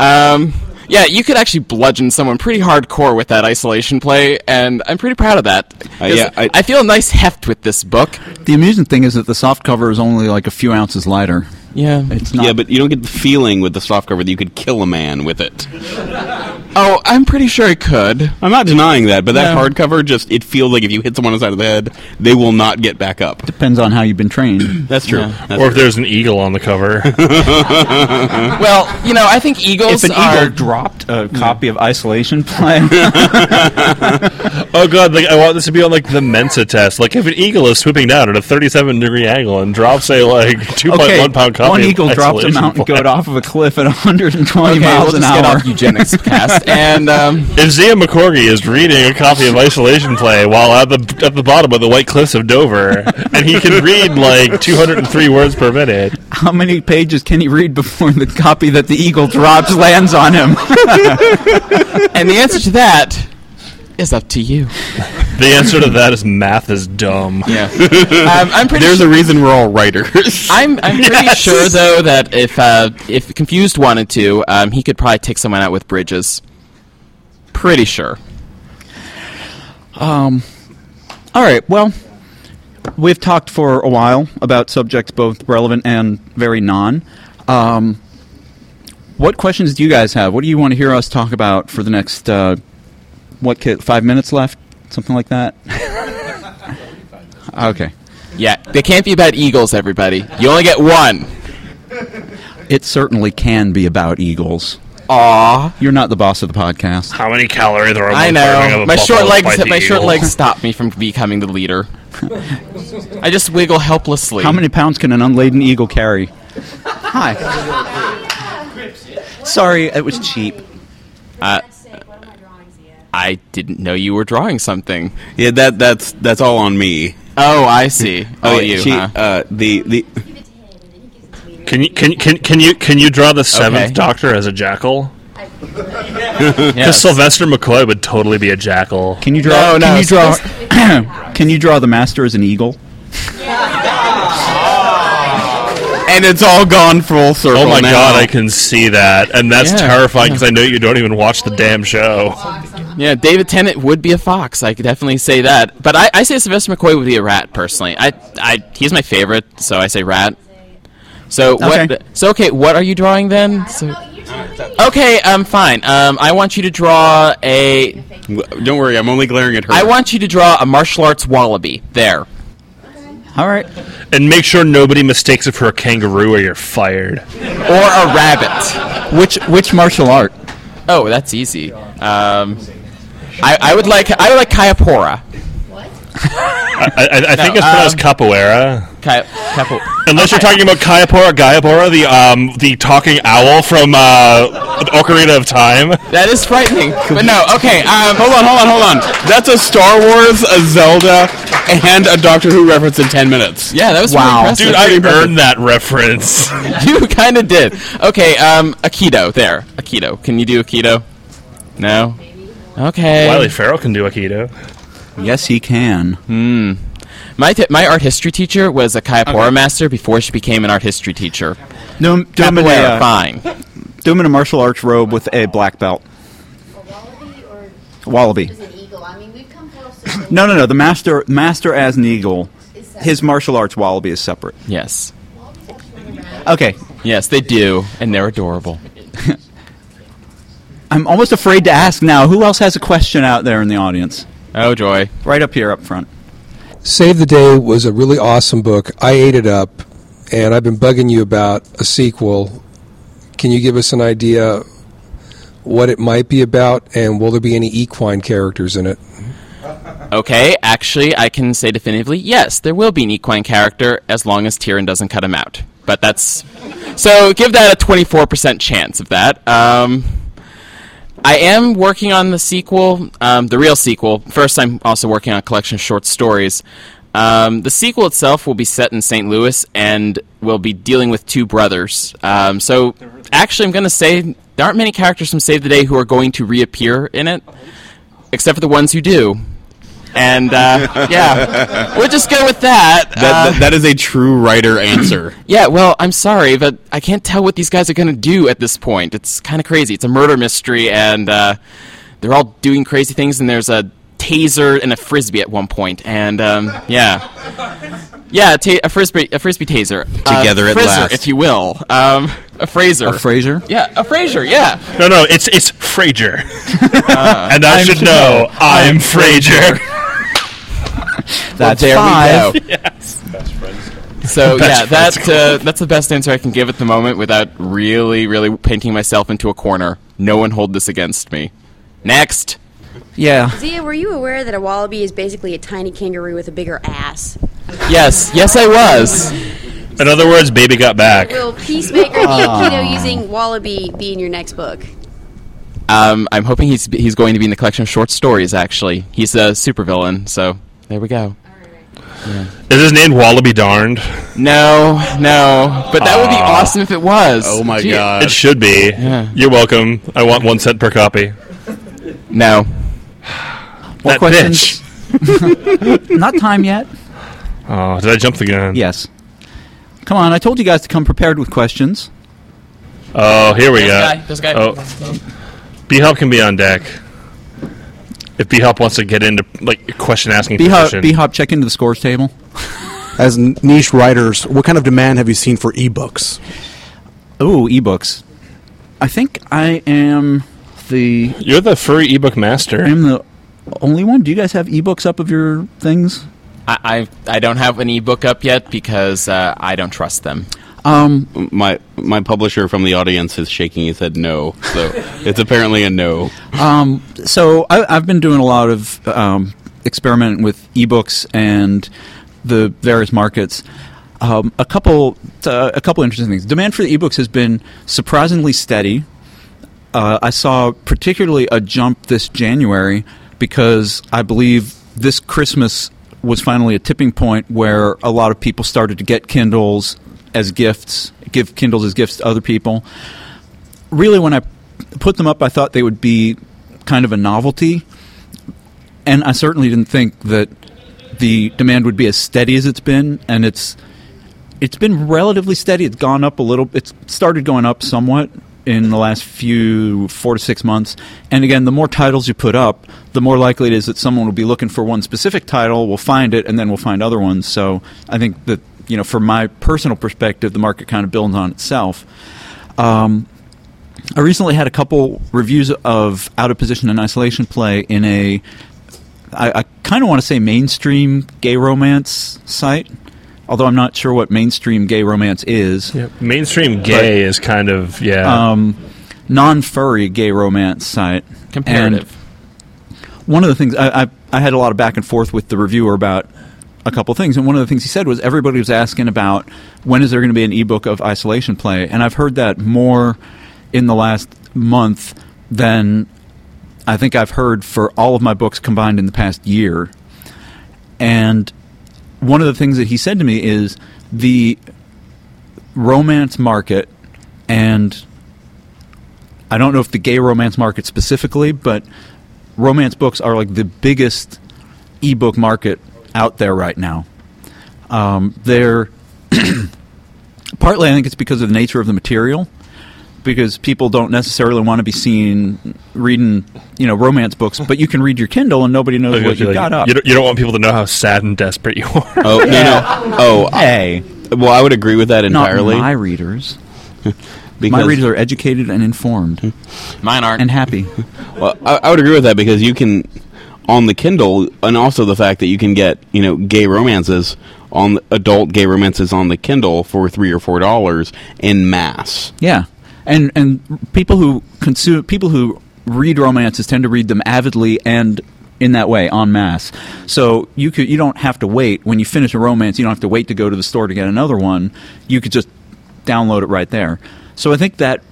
Um, yeah, you could actually bludgeon someone pretty hardcore with that isolation play, and I'm pretty proud of that. 'Cause yeah, I- I feel a nice heft with this book. The amusing thing is that the soft cover is only like a few ounces lighter. Yeah. It's not. yeah, but you don't get the feeling with the softcover that you could kill a man with it. (laughs) Oh, I'm pretty sure I could. I'm not denying that, but that No. hardcover just it feels like if you hit someone on the side of the head, they will not get back up. depends on how you've been trained. (clears throat) That's true. Yeah. That's Or if true. there's an eagle on the cover. (laughs) (laughs) Well, you know, I think eagles if an are. eagle dropped a copy of Isolation Play, oh god, like I want this to be on like the Mensa test. Like if an eagle is swooping down at a 37 degree angle and drops a like 2.1 okay, pound copy, one eagle dropped a mountain Play. goat off of a cliff at (laughs) 120 okay, miles we'll an just get hour. off eugenics (laughs) cast, and um, If Zia McCorgy is reading a copy of Isolation Play while at the at the bottom of the White Cliffs of Dover, and he can read like 203 words per minute, How many pages can he read before the copy that the eagle drops lands on him? (laughs) and the answer to that is up to you. The answer to that is math is dumb. Yeah, (laughs) um, I'm pretty. There's su- a reason we're all writers. (laughs) I'm I'm pretty Yes. sure though that if uh, if confused wanted to, um, he could probably take someone out with bridges. Pretty sure. Um. All right. Well, we've talked for a while about subjects both relevant and very non. Um, what questions do you guys have? What do you want to hear us talk about for the next uh, what? Five minutes left, something like that. (laughs) okay. Yeah, they can't be about eagles. Everybody, you only get one. It certainly can be about eagles. Aw. You're not the boss of the podcast. How many calories are on I one serving of know. My short legs my short eagle? legs (laughs) stop me from becoming the leader. I just wiggle helplessly. How many pounds can an unladen eagle carry? Hi. (laughs) Sorry, it was cheap. Uh, I didn't know you were drawing something. Yeah, that that's that's all on me. Oh, I see. (laughs) Oh, yeah, you. she- huh? uh, the the Can you can can can you can you draw the seventh Okay. Doctor as a jackal? (laughs) Because Yes. Sylvester McCoy would totally be a jackal. Can you draw? No, no, can you draw? (clears throat) can you draw the master as an eagle? (laughs) and it's all gone full circle. Oh my now. god, I can see that, and that's Yeah. terrifying because I know you don't even watch the damn show. Yeah, David Tennant would be a fox. I could definitely say that. But I, I say Sylvester McCoy would be a rat personally. I, I, he's my favorite, so I say rat. So what? Okay. So okay, what are you drawing then? So, okay, um, fine. Um, I want you to draw a. Don't worry, I'm only glaring at her. I want you to draw a martial arts wallaby. There. All right. And make sure nobody mistakes it for a kangaroo, or you're fired. Or a rabbit. Which which martial art? Oh, that's easy. Um, I, I would like I would like Kayapora. I, I, I think No, it's pronounced um, capoeira. Kaya, Capo- Unless you're talking about Kaepora Gaebora, the um the talking owl from uh, Ocarina of Time. that is frightening. But no, okay. Um, Hold on, hold on, hold on. That's a Star Wars, a Zelda, and a Doctor Who reference in ten minutes. yeah, that was Wow. really Dude, impressive. I earned that reference. (laughs) you kind of did. Okay, um, Aikido. There, Aikido. Can you do Aikido? No. Okay. Wiley Farrell can do Aikido. Yes, he can. Hmm. My t- my art history teacher was a Kayapora master before she became an art history teacher. Do him, do him in a, fine. do him in a martial arts robe with a black belt. wallaby or Wallaby. eagle? I mean, we've come full. No, no, no. The master master as an eagle. His martial arts wallaby is separate. Yes. Okay. Yes, they do, and they're adorable. (laughs) I'm almost afraid to ask now. Who else has a question out there in the audience? Oh joy. Right up here, up front. Save the Day was a really awesome book. I ate it up, and I've been bugging you about a sequel. Can you give us an idea what it might be about, and will there be any equine characters in it? Okay, actually, I can say definitively yes, there will be an equine character as long as Tyrion doesn't cut him out. But that's so give that a twenty four percent chance of that. Um, I am working on the sequel, um, the real sequel. First, I'm also working on a collection of short stories. Um, the sequel itself will be set in St. Louis and will be dealing with two brothers. Um, so, actually, I'm going to say there aren't many characters from Save the Day who are going to reappear in it, except for the ones who do. And uh, yeah, we'll just go with that. That, Uh, that, that is a true writer answer. (clears throat) yeah, well, I'm sorry, but I can't tell what these guys are going to do at this point. It's kind of crazy. It's a murder mystery, and uh, they're all doing crazy things, and there's a taser and a frisbee at one point. point, and um, yeah. Yeah, ta- a frisbee, a frisbee taser. Together uh, at Frizzer, last. if you will. Um, a Fraser. A Fraser. yeah, a Fraser. Yeah. No, no, it's it's Frazier. (laughs) and I should know, I'm Frazier. That's there five. we go. (laughs) So (laughs) yeah, Best that uh, that's the best answer I can give at the moment without really, really painting myself into a corner. No one hold this against me. Next. Yeah. Zia, were you aware that a wallaby is basically a tiny kangaroo with a bigger ass? Yes, yes, I was. In other words, baby got back. Will Peacemaker the Aikido using wallaby be in your next book? Um, I'm hoping he's he's going to be in the collection of short stories. Actually, he's a supervillain. So there we go. Is his name Wallaby Darned? No, no, but that would be Aw. awesome if it was. Oh my Gee, god. It should be. Yeah. You're welcome. I want one cent per copy. No. What That questions? bitch. (laughs) Not time yet. Oh, did I jump the gun? Yes. Come on, I told you guys to come prepared with questions. Oh, here we There's a go. guy, there's a guy. Oh, B Hop can be on deck. If B Hop wants to get into like question asking B Hop. B Hop, check into the scores table. (laughs) As niche writers, what kind of demand have you seen for ebooks? Ooh, ebooks. I think I am the You're the furry ebook master. I'm the only one. Do you guys have ebooks up of your things? I, I I don't have an ebook up yet because uh, I don't trust them. Um, My my publisher from the audience is shaking his head no, so (laughs) it's apparently a no. Um, so I, I've been doing a lot of um, experimenting with ebooks and the various markets. Um, a couple, uh, a couple interesting things. Demand for the ebooks has been surprisingly steady. Uh, I saw particularly a jump this January because I believe this Christmas was finally a tipping point where a lot of people started to get Kindles as gifts, give Kindles as gifts to other people. Really, when I put them up, I thought they would be kind of a novelty, and I certainly didn't think that the demand would be as steady as it's been, and it's it's been relatively steady. It's gone up a little. It's started going up somewhat in the last few four to six months. And again, the more titles you put up, the more likely it is that someone will be looking for one specific title, will find it, and then will find other ones. So I think that you know, from my personal perspective, the market kind of builds on itself. Um, I recently had a couple reviews of Out of Position and Isolation Play in a, I, I kind of want to say mainstream gay romance site, although I'm not sure what mainstream gay romance is. Mainstream gay is kind of yeah. Um, non furry gay romance site. Comparative. And one of the things I, I, I had a lot of back and forth with the reviewer about a couple things, and one of the things he said was everybody was asking about when is there going to be an ebook of isolation play, and I've heard that more in the last month than I think I've heard for all of my books combined in the past year. And one of the things that he said to me is the romance market and I don't know if the gay romance market specifically, but romance books are like the biggest ebook market out there right now. Um, they're (clears throat) partly, I think, it's because of the nature of the material. Because people don't necessarily want to be seen reading, you know, romance books, but you can read your Kindle and nobody knows what you Like, got up. You don't, you don't want people to know how sad and desperate you are. Oh no no. Oh hey, well, I would agree with that entirely. not entirely. my readers. (laughs) because, My readers are educated and informed Mine aren't. and happy. Well, I, I would agree with that because you can on the Kindle, and also the fact that you can get you know gay romances on adult gay romances on the Kindle for three or four dollars in mass. Yeah, and and people who consume people who read romances tend to read them avidly and in that way en masse. So you could you don't have to wait when you finish a romance. You don't have to wait to go to the store to get another one. You could just download it right there. So I think that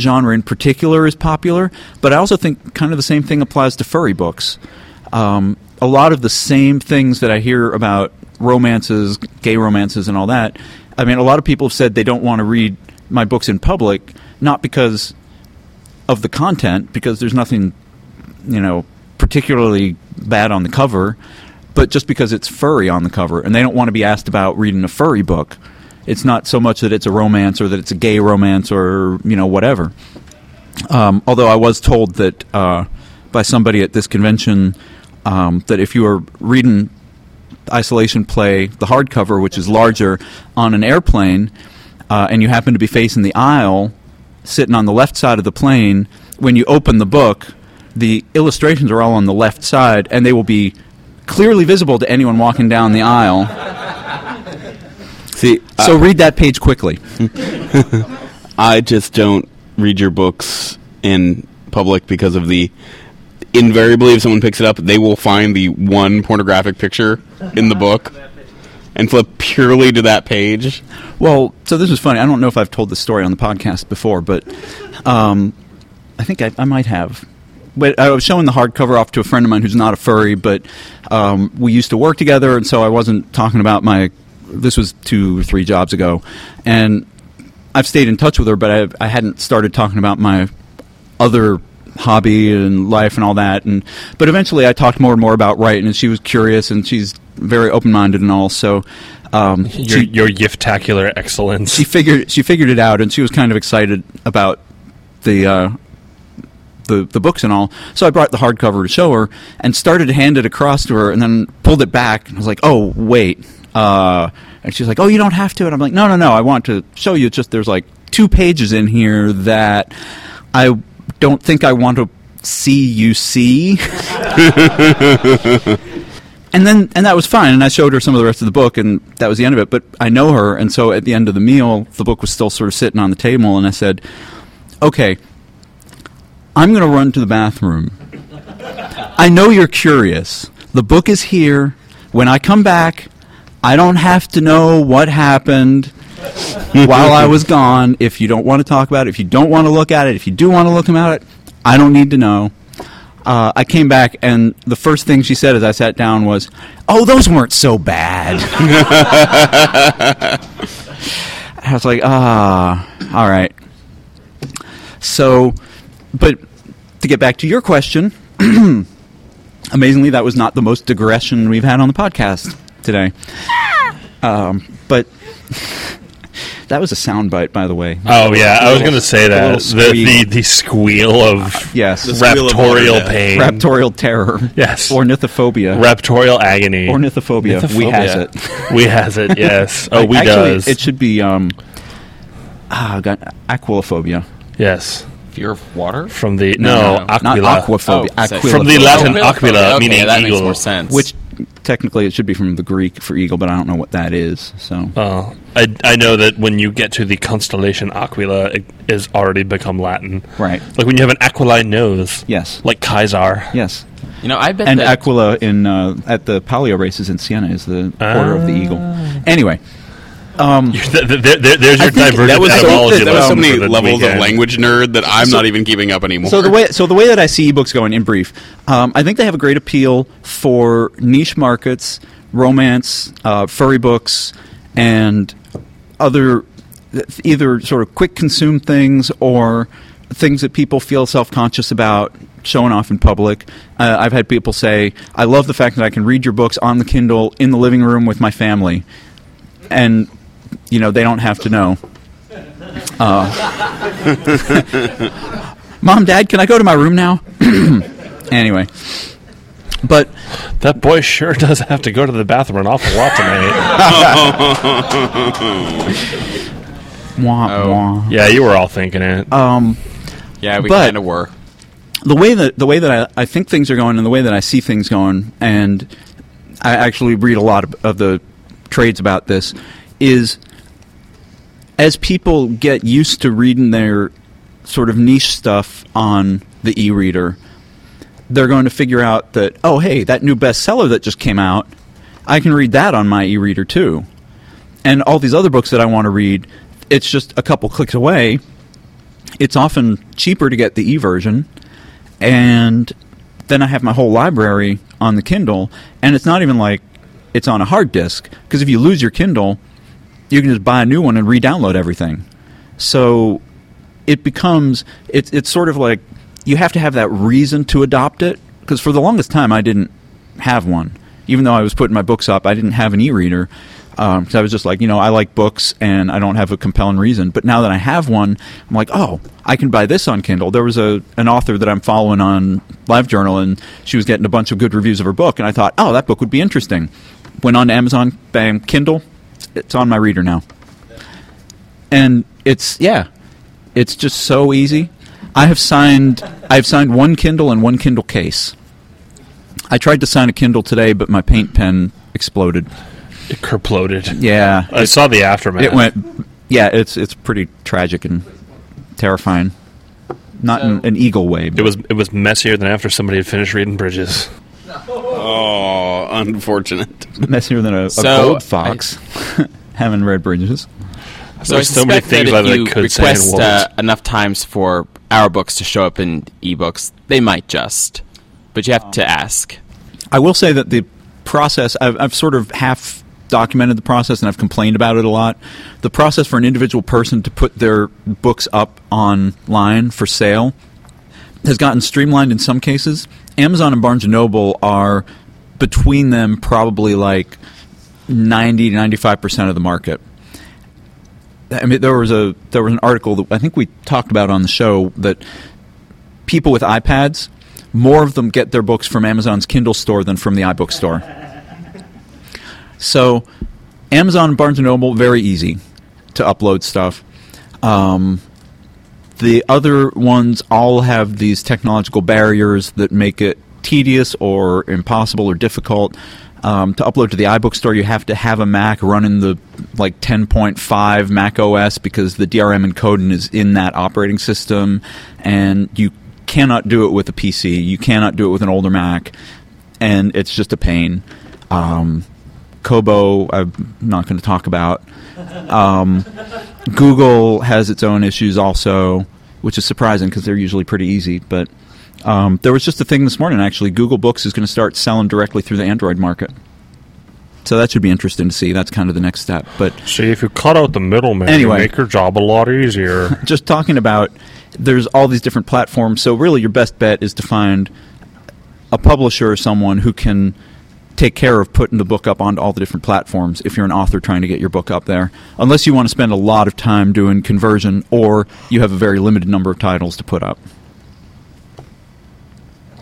genre in particular is popular, but I also think kind of the same thing applies to furry books. Um, a lot of the same things that I hear about romances, gay romances, and all that. I mean, a lot of people have said they don't want to read my books in public, not because of the content, because there's nothing, you know, particularly bad on the cover, but just because it's furry on the cover, and they don't want to be asked about reading a furry book. It's not so much that it's a romance or that it's a gay romance or you know whatever. Um, although I was told that uh, by somebody at this convention um, that if you were reading isolation play, the hardcover, which is larger, on an airplane, uh, and you happen to be facing the aisle, sitting on the left side of the plane, when you open the book, the illustrations are all on the left side, and they will be clearly visible to anyone walking down the aisle. See, So read that page quickly. (laughs) I just don't read your books in public because of the invariably if someone picks it up they will find the one pornographic picture in the book and flip purely to that page Well, so this is funny. I don't know if I've told this story on the podcast before, but um, I think I, I might have. But I was showing the hardcover off to a friend of mine who's not a furry, but um, we used to work together, and so I wasn't talking about my. This was two or three jobs ago, and I've stayed in touch with her, but I, I hadn't started talking about my other hobby and life and all that. And but eventually, I talked more and more about writing, and she was curious, and she's very open minded and all. So um, Your, she, your giftacular excellence. she figured she figured it out, and she was kind of excited about the uh, the the books and all. So I brought the hardcover to show her, and started to hand it across to her, and then pulled it back, and I was like, "Oh, wait." Uh, and she's like, "Oh, you don't have to." And I'm like, "No, no, no. I want to show you. It's just there's like two pages in here that I don't think I want to see you see." (laughs) and then and that was fine. And I showed her some of the rest of the book, and that was the end of it. But I know her, and so at the end of the meal, the book was still sort of sitting on the table, and I said, "Okay, I'm going to run to the bathroom. I know you're curious. The book is here. When I come back, I don't have to know what happened." while I was gone, if you don't want to talk about it, if you don't want to look at it, if you do want to look at it, I don't need to know uh, I came back, and the first thing she said as I sat down was, "Oh, those weren't so bad." (laughs) I was like, "Ah, all right." So, but to get back to your question, (clears throat) amazingly, that was not the most digression we've had on the podcast today. Um, but that was a soundbite, by the way. Oh yeah, I was going to say that the, the squeal. the squeal of yes, The squeal of raptorial water pain, raptorial terror. Yes. ornithophobia. raptorial agony, Ornithophobia. We has it. (laughs) we has it. Yes. (laughs) Oh, we Actually, does. It should be um, ah, got aquilophobia. yes. Fear of water? From the No, no, not aquila. aquaphobia. Oh, so- Aquilophobia. From the Latin Oh, aquila, okay, meaning that eagle. makes more sense. which technically it should be from the Greek for eagle, but I don't know what that is. So Oh, I, I know that when you get to the constellation Aquila, it is already become Latin. right, Like when you have an aquiline nose, yes, like Kaiser. yes, you know, I bet and that Aquila in uh, at the palio races in Siena is the quarter of the eagle. Anyway, um, Th- th- th- th- there's your divergent That was so, etymology that was so many levels of language nerd that I'm not even keeping up anymore. So the way so the way that I see ebooks going in brief, um, I think they have a great appeal for niche markets, romance, uh, furry books, and other either sort of quick consume things or things that people feel self conscious about showing off in public. Uh, I've had people say, "I love the fact that I can read your books on the Kindle in the living room with my family," and you know they don't have to know. (laughs) Mom, Dad, can I go to my room now? (clears throat) anyway, but That boy sure does have to go to the bathroom an awful lot tonight. (laughs) wah, Oh. wah. yeah, you were all thinking it. Um, yeah, we but- kind of were. the way that the way that I, I think things are going and the way that I see things going, and I actually read a lot of, of the trades about this, is as people get used to reading their sort of niche stuff on the e-reader, they're going to figure out that oh hey that new bestseller that just came out, I can read that on my e-reader too, and all these other books that I want to read, it's just a couple clicks away. It's often cheaper to get the e version and then I have my whole library on the Kindle, and it's not even like it's on a hard disk because if you lose your Kindle, you can just buy a new one and re-download everything. So it becomes it's it's sort of like you have to have that reason to adopt it because for the longest time I didn't have one, even though I was putting my books up, I didn't have an e-reader. Um, 'cause I was just like, you know, I like books and I don't have a compelling reason. But now that I have one, I'm like, oh, I can buy this on Kindle. There was a an author that I'm following on LiveJournal, and she was getting a bunch of good reviews of her book, and I thought, oh, that book would be interesting. Went on to Amazon, bam, Kindle. It's on my reader now, and it's yeah, it's just so easy. I have signed I've signed one Kindle and one Kindle case. I tried to sign a Kindle today, but my paint pen exploded. It kerploded. Yeah, I saw the aftermath. it went. Yeah, it's it's pretty tragic and terrifying. Not in an eagle way. But It was it was messier than after somebody had finished reading Bridges. Oh, unfortunate. messier than a, a So, gold fox (laughs) having red bridges. So There's I so many suspect things that that if I you could say in request words. uh, enough times for our books to show up in ebooks, they might just. But you have to ask. I will say that the process, I've, I've sort of half documented the process and I've complained about it a lot. The process for an individual person to put their books up online for sale has gotten streamlined in some cases. Amazon and Barnes & Noble are between them probably like 90 to 95% of the market. I mean, there was a there was an article that I think we talked about on the show that people with iPads, more of them get their books from Amazon's Kindle store than from the iBook store. So, Amazon and Barnes and Noble very easy to upload stuff. Um, the other ones all have these technological barriers that make it tedious or impossible or difficult. Um, to upload to the iBook store, you have to have a Mac running the like 10.5 Mac OS because the DRM encoding is in that operating system, and you cannot do it with a PC. You cannot do it with an older Mac, and it's just a pain. Um, Kobo, I'm not going to talk about. Um, Google has its own issues also, which is surprising because they're usually pretty easy. But um, there was just a thing this morning actually. Google Books is going to start selling directly through the Android market. So that should be interesting to see. That's kind of the next step. But See, if you cut out the middleman, Anyway. you make your job a lot easier. (laughs) just talking about there's all these different platforms. So really, your best bet is to find a publisher or someone who can take care of putting the book up onto all the different platforms if you're an author trying to get your book up there. Unless you want to spend a lot of time doing conversion or you have a very limited number of titles to put up.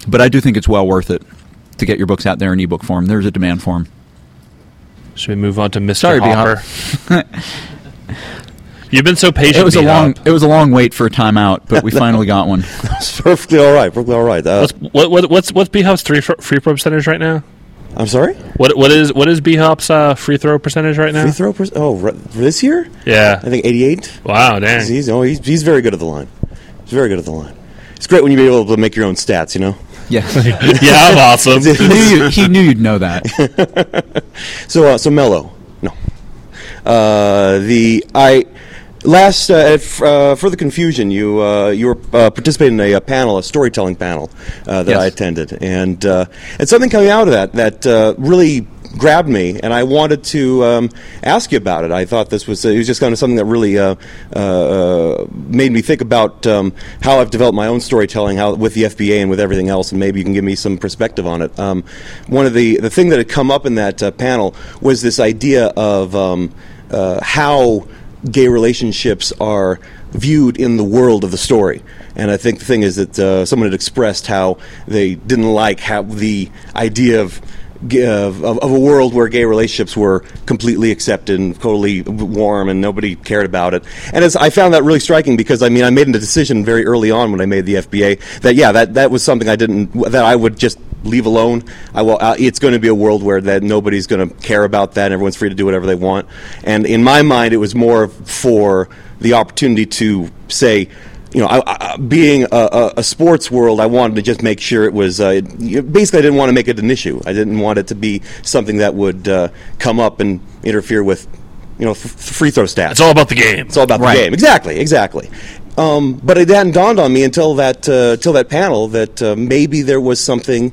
But I do think it's well worth it to get your books out there in ebook form. There's a demand for 'em. Should we move on to Mr. Sorry, Hopper? (laughs) You've been so patient. It was a long B-Hop. it was a long wait for a timeout, but we finally got one. It's (laughs) perfectly all right. Perfectly all right. Uh, What's what, what, what's what's B Hop's three fr- free throw percentage right now? I'm sorry. What what is what is B Hop's uh, free throw percentage right now? Free throw. Per- oh, r- for this year, Yeah. I think 88. Wow, dang. He's, he's, oh, he's, he's very good at the line. He's very good at the line. It's great when you be able to make your own stats. You know. (laughs) Yeah. (laughs) yeah, I'm awesome. he, knew you, he knew you'd know that. (laughs) So, uh, so mellow. No. Uh, the I last uh, uh, for the confusion, you uh, you were uh, participating in a, uh panel, a storytelling panel uh, that Yes. I attended, and uh, and something coming out of that that uh, really grabbed me, and I wanted to um, ask you about it. I thought this was uh, it was just kind of something that really uh, uh, made me think about um, how I've developed my own storytelling, how with the FBA and with everything else, and maybe you can give me some perspective on it. Um, one of the the thing that had come up in that uh, panel was this idea of um, uh, how gay relationships are viewed in the world of the story. And I think the thing is that uh, someone had expressed how they didn't like how the idea of of, of, a world where gay relationships were completely accepted and totally warm and nobody cared about it. And as I found that really striking because I mean I made a decision very early on when I made the FBA that yeah that that was something I didn't that I would just leave alone. I will. Uh, it's going to be a world where that nobody's going to care about that. and Everyone's free to do whatever they want. And in my mind, it was more for the opportunity to say. You know, I, I, being a, a, a sports world, I wanted to just make sure it was. Uh, it- basically, I didn't want to make it an issue. I didn't want it to be something that would uh, come up and interfere with, you know, f- free throw stats. It's all about the game. It's all about Right. the game. Exactly, exactly. Um, but it hadn't dawned on me until that uh, till that panel that uh, maybe there was something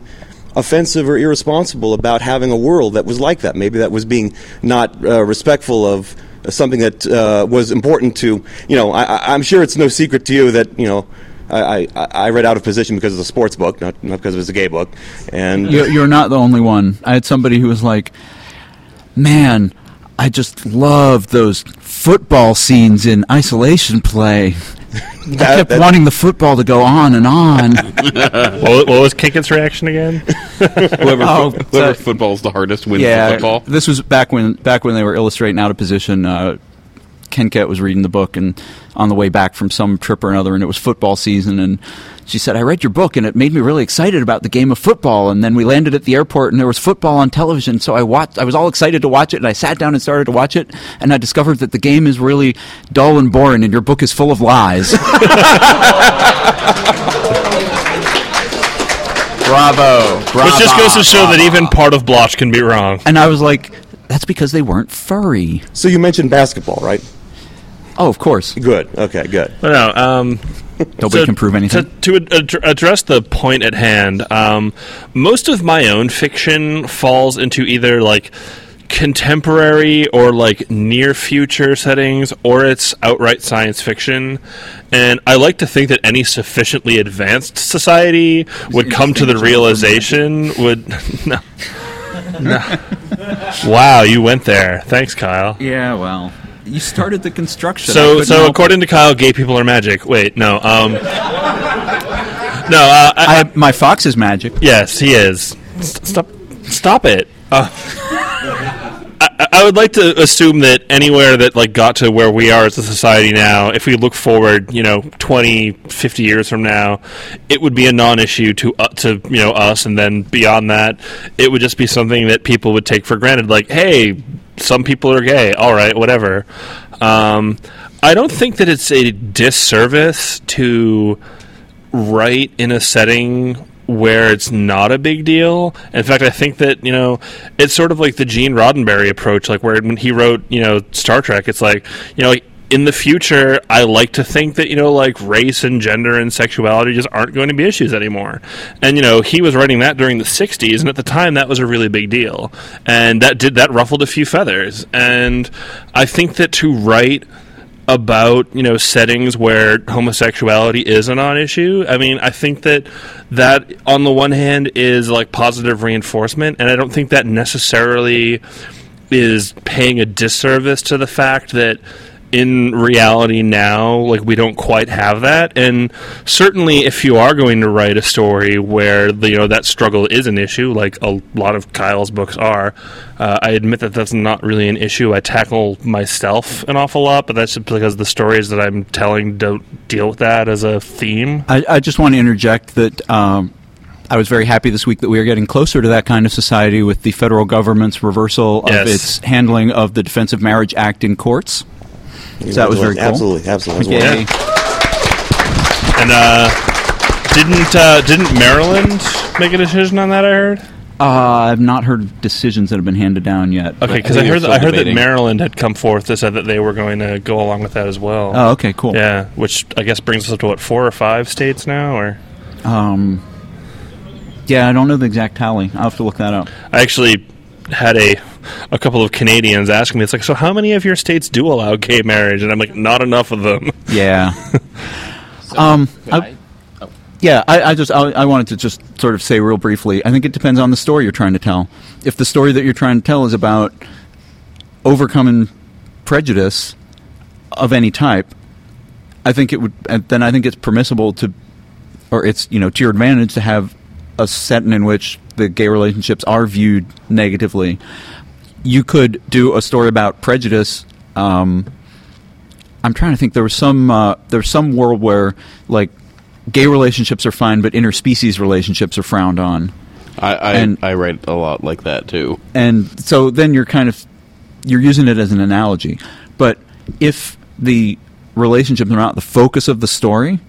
offensive or irresponsible about having a world that was like that. Maybe that was being not uh, respectful of something that uh, was important to you know. I, I'm sure it's no secret to you that you know. I, I, I read out of position because it's a sports book, not, not because it was a gay book. And you're not the only one. I had somebody who was like, "Man, I just love those football scenes in isolation play. I That- kept that- wanting the football to go on and on." what, (laughs) what was Kenket's reaction again? (laughs) Whoever, Oh, whoever so- football's the hardest wins yeah, the football. this was back when back when they were illustrating out of position. Uh, Kenket was reading the book and on the way back from some trip or another, and it was football season. And she said, "I read your book, and it made me really excited about the game of football." And then we landed at the airport, and there was football on television. So I watched. I was all excited to watch it, and I sat down and started to watch it. And I discovered that the game is really dull and boring, and your book is full of lies. Bravo. (laughs) Bravo. Which just goes to show that even part of Blotch can be wrong. and I was like, "That's because they weren't furry." so you mentioned basketball, right? Oh, of course. Good. Okay. Good. But no, um, (laughs) Nobody to- can prove anything. To, to ad- address the point at hand, um, most of my own fiction falls into either like contemporary or like near future settings, or it's outright science fiction. And I like to think that any sufficiently advanced society would come to the realization would (laughs) no. (laughs) no. Wow, you went there. Thanks, Kyell. Yeah, well, you started the construction. So, so according to Kyell, gay people are magic. Wait, no. Um, no, uh, I, I, my fox is magic. yes, he is. S- Stop, stop it. Uh, I, I, I would like to assume that anywhere that like got to where we are as a society now, if we look forward, you know, 20, 50 years from now, it would be a non-issue to uh, to you know us, and then beyond that, it would just be something that people would take for granted. Like, hey, some people are gay. All right, whatever. Um, I don't think that it's a disservice to write in a setting where it's not a big deal. In fact, I think that you know it's sort of like the Gene Roddenberry approach, like where when he wrote you know Star Trek, it's like you know. In the future, I like to think that you know, like race and gender and sexuality just aren't going to be issues anymore. And you know, he was writing that during the '60s, and at the time, that was a really big deal, and that did that ruffled a few feathers. And I think that to write about you know settings where homosexuality is a non-issue. I mean, I think that that on the one hand is like positive reinforcement, and I don't think that necessarily is paying a disservice to the fact that in reality now like we don't quite have that and certainly if you are going to write a story where the, you know that struggle is an issue like a lot of Kyell's books are uh, I admit that that's not really an issue I tackle myself an awful lot but that's just because the stories that I'm telling don't deal with that as a theme I, I just want to interject that um, I was very happy this week that we are getting closer to that kind of society with the federal government's reversal of Yes. its handling of the Defense of Marriage Act in courts. So that was very cool. Absolutely, absolutely. Yay. and uh, didn't uh, didn't Maryland make a decision on that I heard Uh, I've not heard of decisions that have been handed down yet. okay because I, heard that, I heard that Maryland had come forth that said that they were going to go along with that as well Oh, okay, cool. Yeah, which I guess brings us up to what four or five states now, or Um, yeah, I don't know the exact tally. I'll have to look that up. I actually had a a couple of Canadians asking me, it's like, so how many of your states do allow gay marriage? And I'm like, not enough of them. Yeah. (laughs) um, I, yeah, I, I just I, I wanted to just sort of say real briefly. I think it depends on the story you're trying to tell. If the story that you're trying to tell is about overcoming prejudice of any type, I think it would. and Then I think it's permissible to, or it's you know to your advantage to have a setting in which the gay relationships are viewed negatively. You could do a story about prejudice. Um, I'm trying to think. There was some uh, there was some world where like gay relationships are fine, but interspecies relationships are frowned on, I I, And- I write a lot like that too. and so then you're kind of you're using it as an analogy. But if the relationships are not the focus of the story,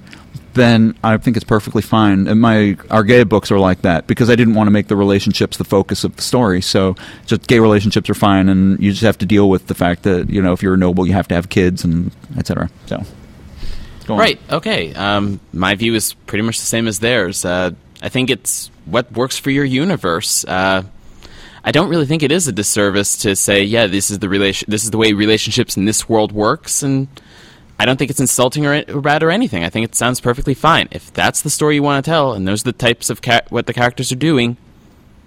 then I think it's perfectly fine. And my our gay books are like that because I didn't want to make the relationships the focus of the story. So just gay relationships are fine, and you just have to deal with the fact that you know if you're a noble, you have to have kids and etc. So. go on. Right. Okay. Um, my view is pretty much the same as theirs. Uh, I think it's what works for your universe. Uh, I don't really think it is a disservice to say, yeah, this is the relation, this is the way relationships in this world works, and I don't think it's insulting or, or bad or anything. I think it sounds perfectly fine. If that's the story you want to tell, and those are the types of what the characters are doing,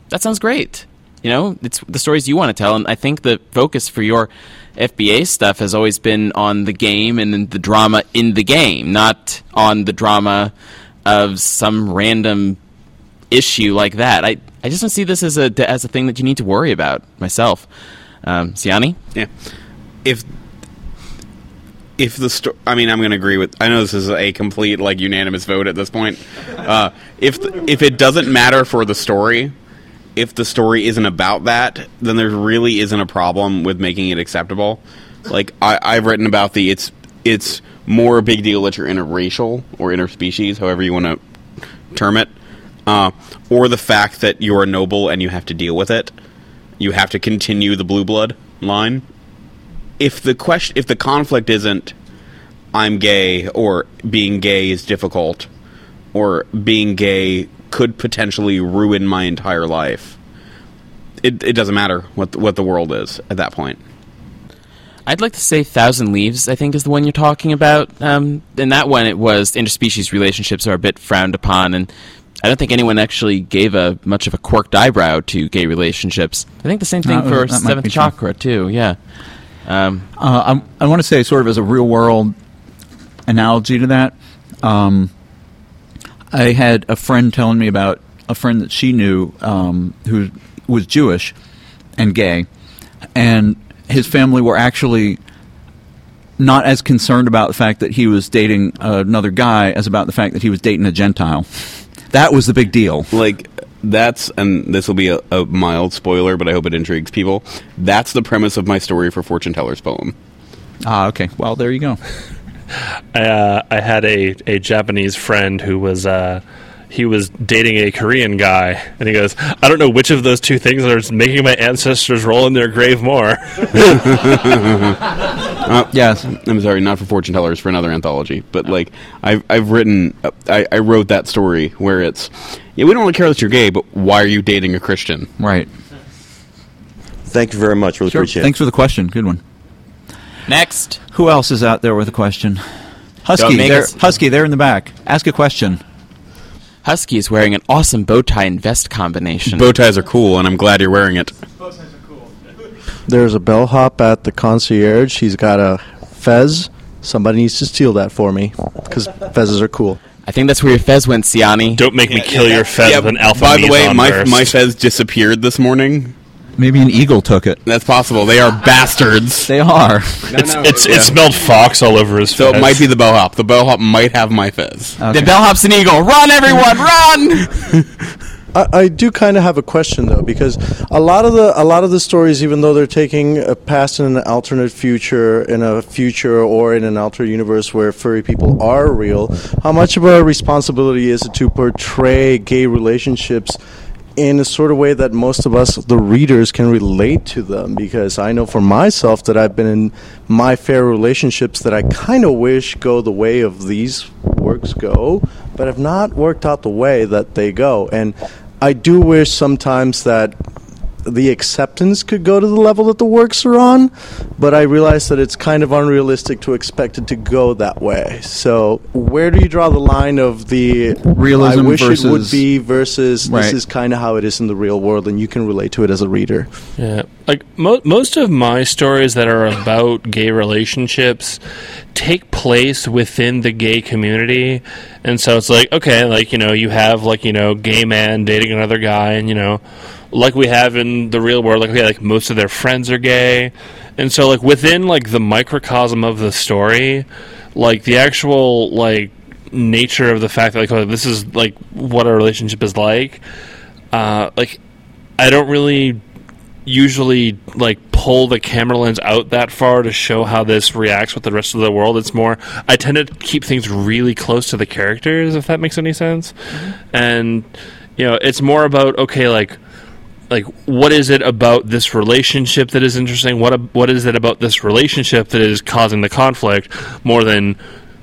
that sounds great. You know, it's the stories you want to tell, and I think the focus for your FBA stuff has always been on the game and the drama in the game, not on the drama of some random issue like that. I, I just don't see this as a as a thing that you need to worry about myself. Um, Siani? Yeah. If if the story, I mean, I'm going to agree with. I know this is a complete like unanimous vote at this point. Uh, if the, if it doesn't matter for the story, if the story isn't about that, then there really isn't a problem with making it acceptable. Like I, I've written about the it's it's more a big deal that you're interracial or interspecies, however you want to term it, uh, or the fact that you're a noble and you have to deal with it. You have to continue the blue blood line if the question if the conflict isn't I'm gay or being gay is difficult or being gay could potentially ruin my entire life. It, it doesn't matter what the, what the world is at that point. I'd like to say Thousand Leaves, I think, is the one you're talking about. Um, in that one, it was interspecies relationships are a bit frowned upon, and I don't think anyone actually gave a much of a quirked eyebrow to gay relationships. I think the same thing Uh, for Seventh be true. Chakra, too, yeah. Um, Uh, I'm, I want to say, sort of as a real world analogy to that, um, I had a friend telling me about a friend that she knew um, who was Jewish and gay, and his family were actually not as concerned about the fact that he was dating another guy as about the fact that he was dating a Gentile. That was the big deal. Like that's and this will be a, a mild spoiler, but I hope it intrigues people. That's the premise of my story for Fortune Teller's poem. Ah, okay. Well, there you go. (laughs) I, uh, I had a, a Japanese friend who was uh, he was dating a Korean guy, and he goes, "I don't know which of those two things are making my ancestors roll in their grave more." (laughs) (laughs) Uh, yes, I'm sorry, not for Fortune Tellers, for another anthology. But like, I've I've written, uh, I, I wrote that story where it's, yeah, we don't really care that you're gay, but why are you dating a Christian? Right. Thank you very much. Really Sure. appreciate Thanks for the question. Good one. Next. Who else is out there with a question? Husky, Don't make there, us- Husky, there in the back. Ask a question. Husky is wearing an awesome bow tie and vest combination. Bow ties are cool, and I'm glad you're wearing it. There's a bellhop at the concierge. He's got a fez. Somebody needs to steal that for me because fezzes are cool. I think that's where your fez went, Siani. Don't make me kill your fez with an alpha By the way, my my fez disappeared this morning. Maybe an eagle took it. That's possible. They are bastards. (laughs) They are. (laughs) it's, it's, Yeah. it smelled fox all over his So fez. it might be the bellhop. The bellhop might have my fez. The bellhop's an eagle. Run, everyone, run! (laughs) I, I do kind of have a question though, because a lot of the a lot of the stories, even though they're taking a past and an alternate future, in a future or in an alternate universe where furry people are real, how much of a responsibility is it to portray gay relationships? In a sort of way that most of us, the readers, can relate to them, because I know for myself that I've been in my fair relationships that I kind of wish go the way of these works go, but have not worked out the way that they go. And I do wish sometimes that the acceptance could go to the level that the works are on, but I realize that it's kind of unrealistic to expect it to go that way. So, where do you draw the line of the Realism I wish it would be versus Right. this is kind of how it is in the real world, and you can relate to it as a reader? Yeah, like mo- most of my stories that are about gay relationships take place within the gay community, and so it's like okay, like you know, you have like you know, gay man dating another guy, and you know, like we have in the real world, like okay, like most of their friends are gay, and so like within like the microcosm of the story, like the actual like nature of the fact that like oh, this is like what a relationship is like, uh, like I don't really usually like pull the camera lens out that far to show how this reacts with the rest of the world. It's more I tend to keep things really close to the characters, if that makes any sense. And you know, it's more about okay, like like what is it about this relationship that is interesting? What what is it about this relationship that is causing the conflict more than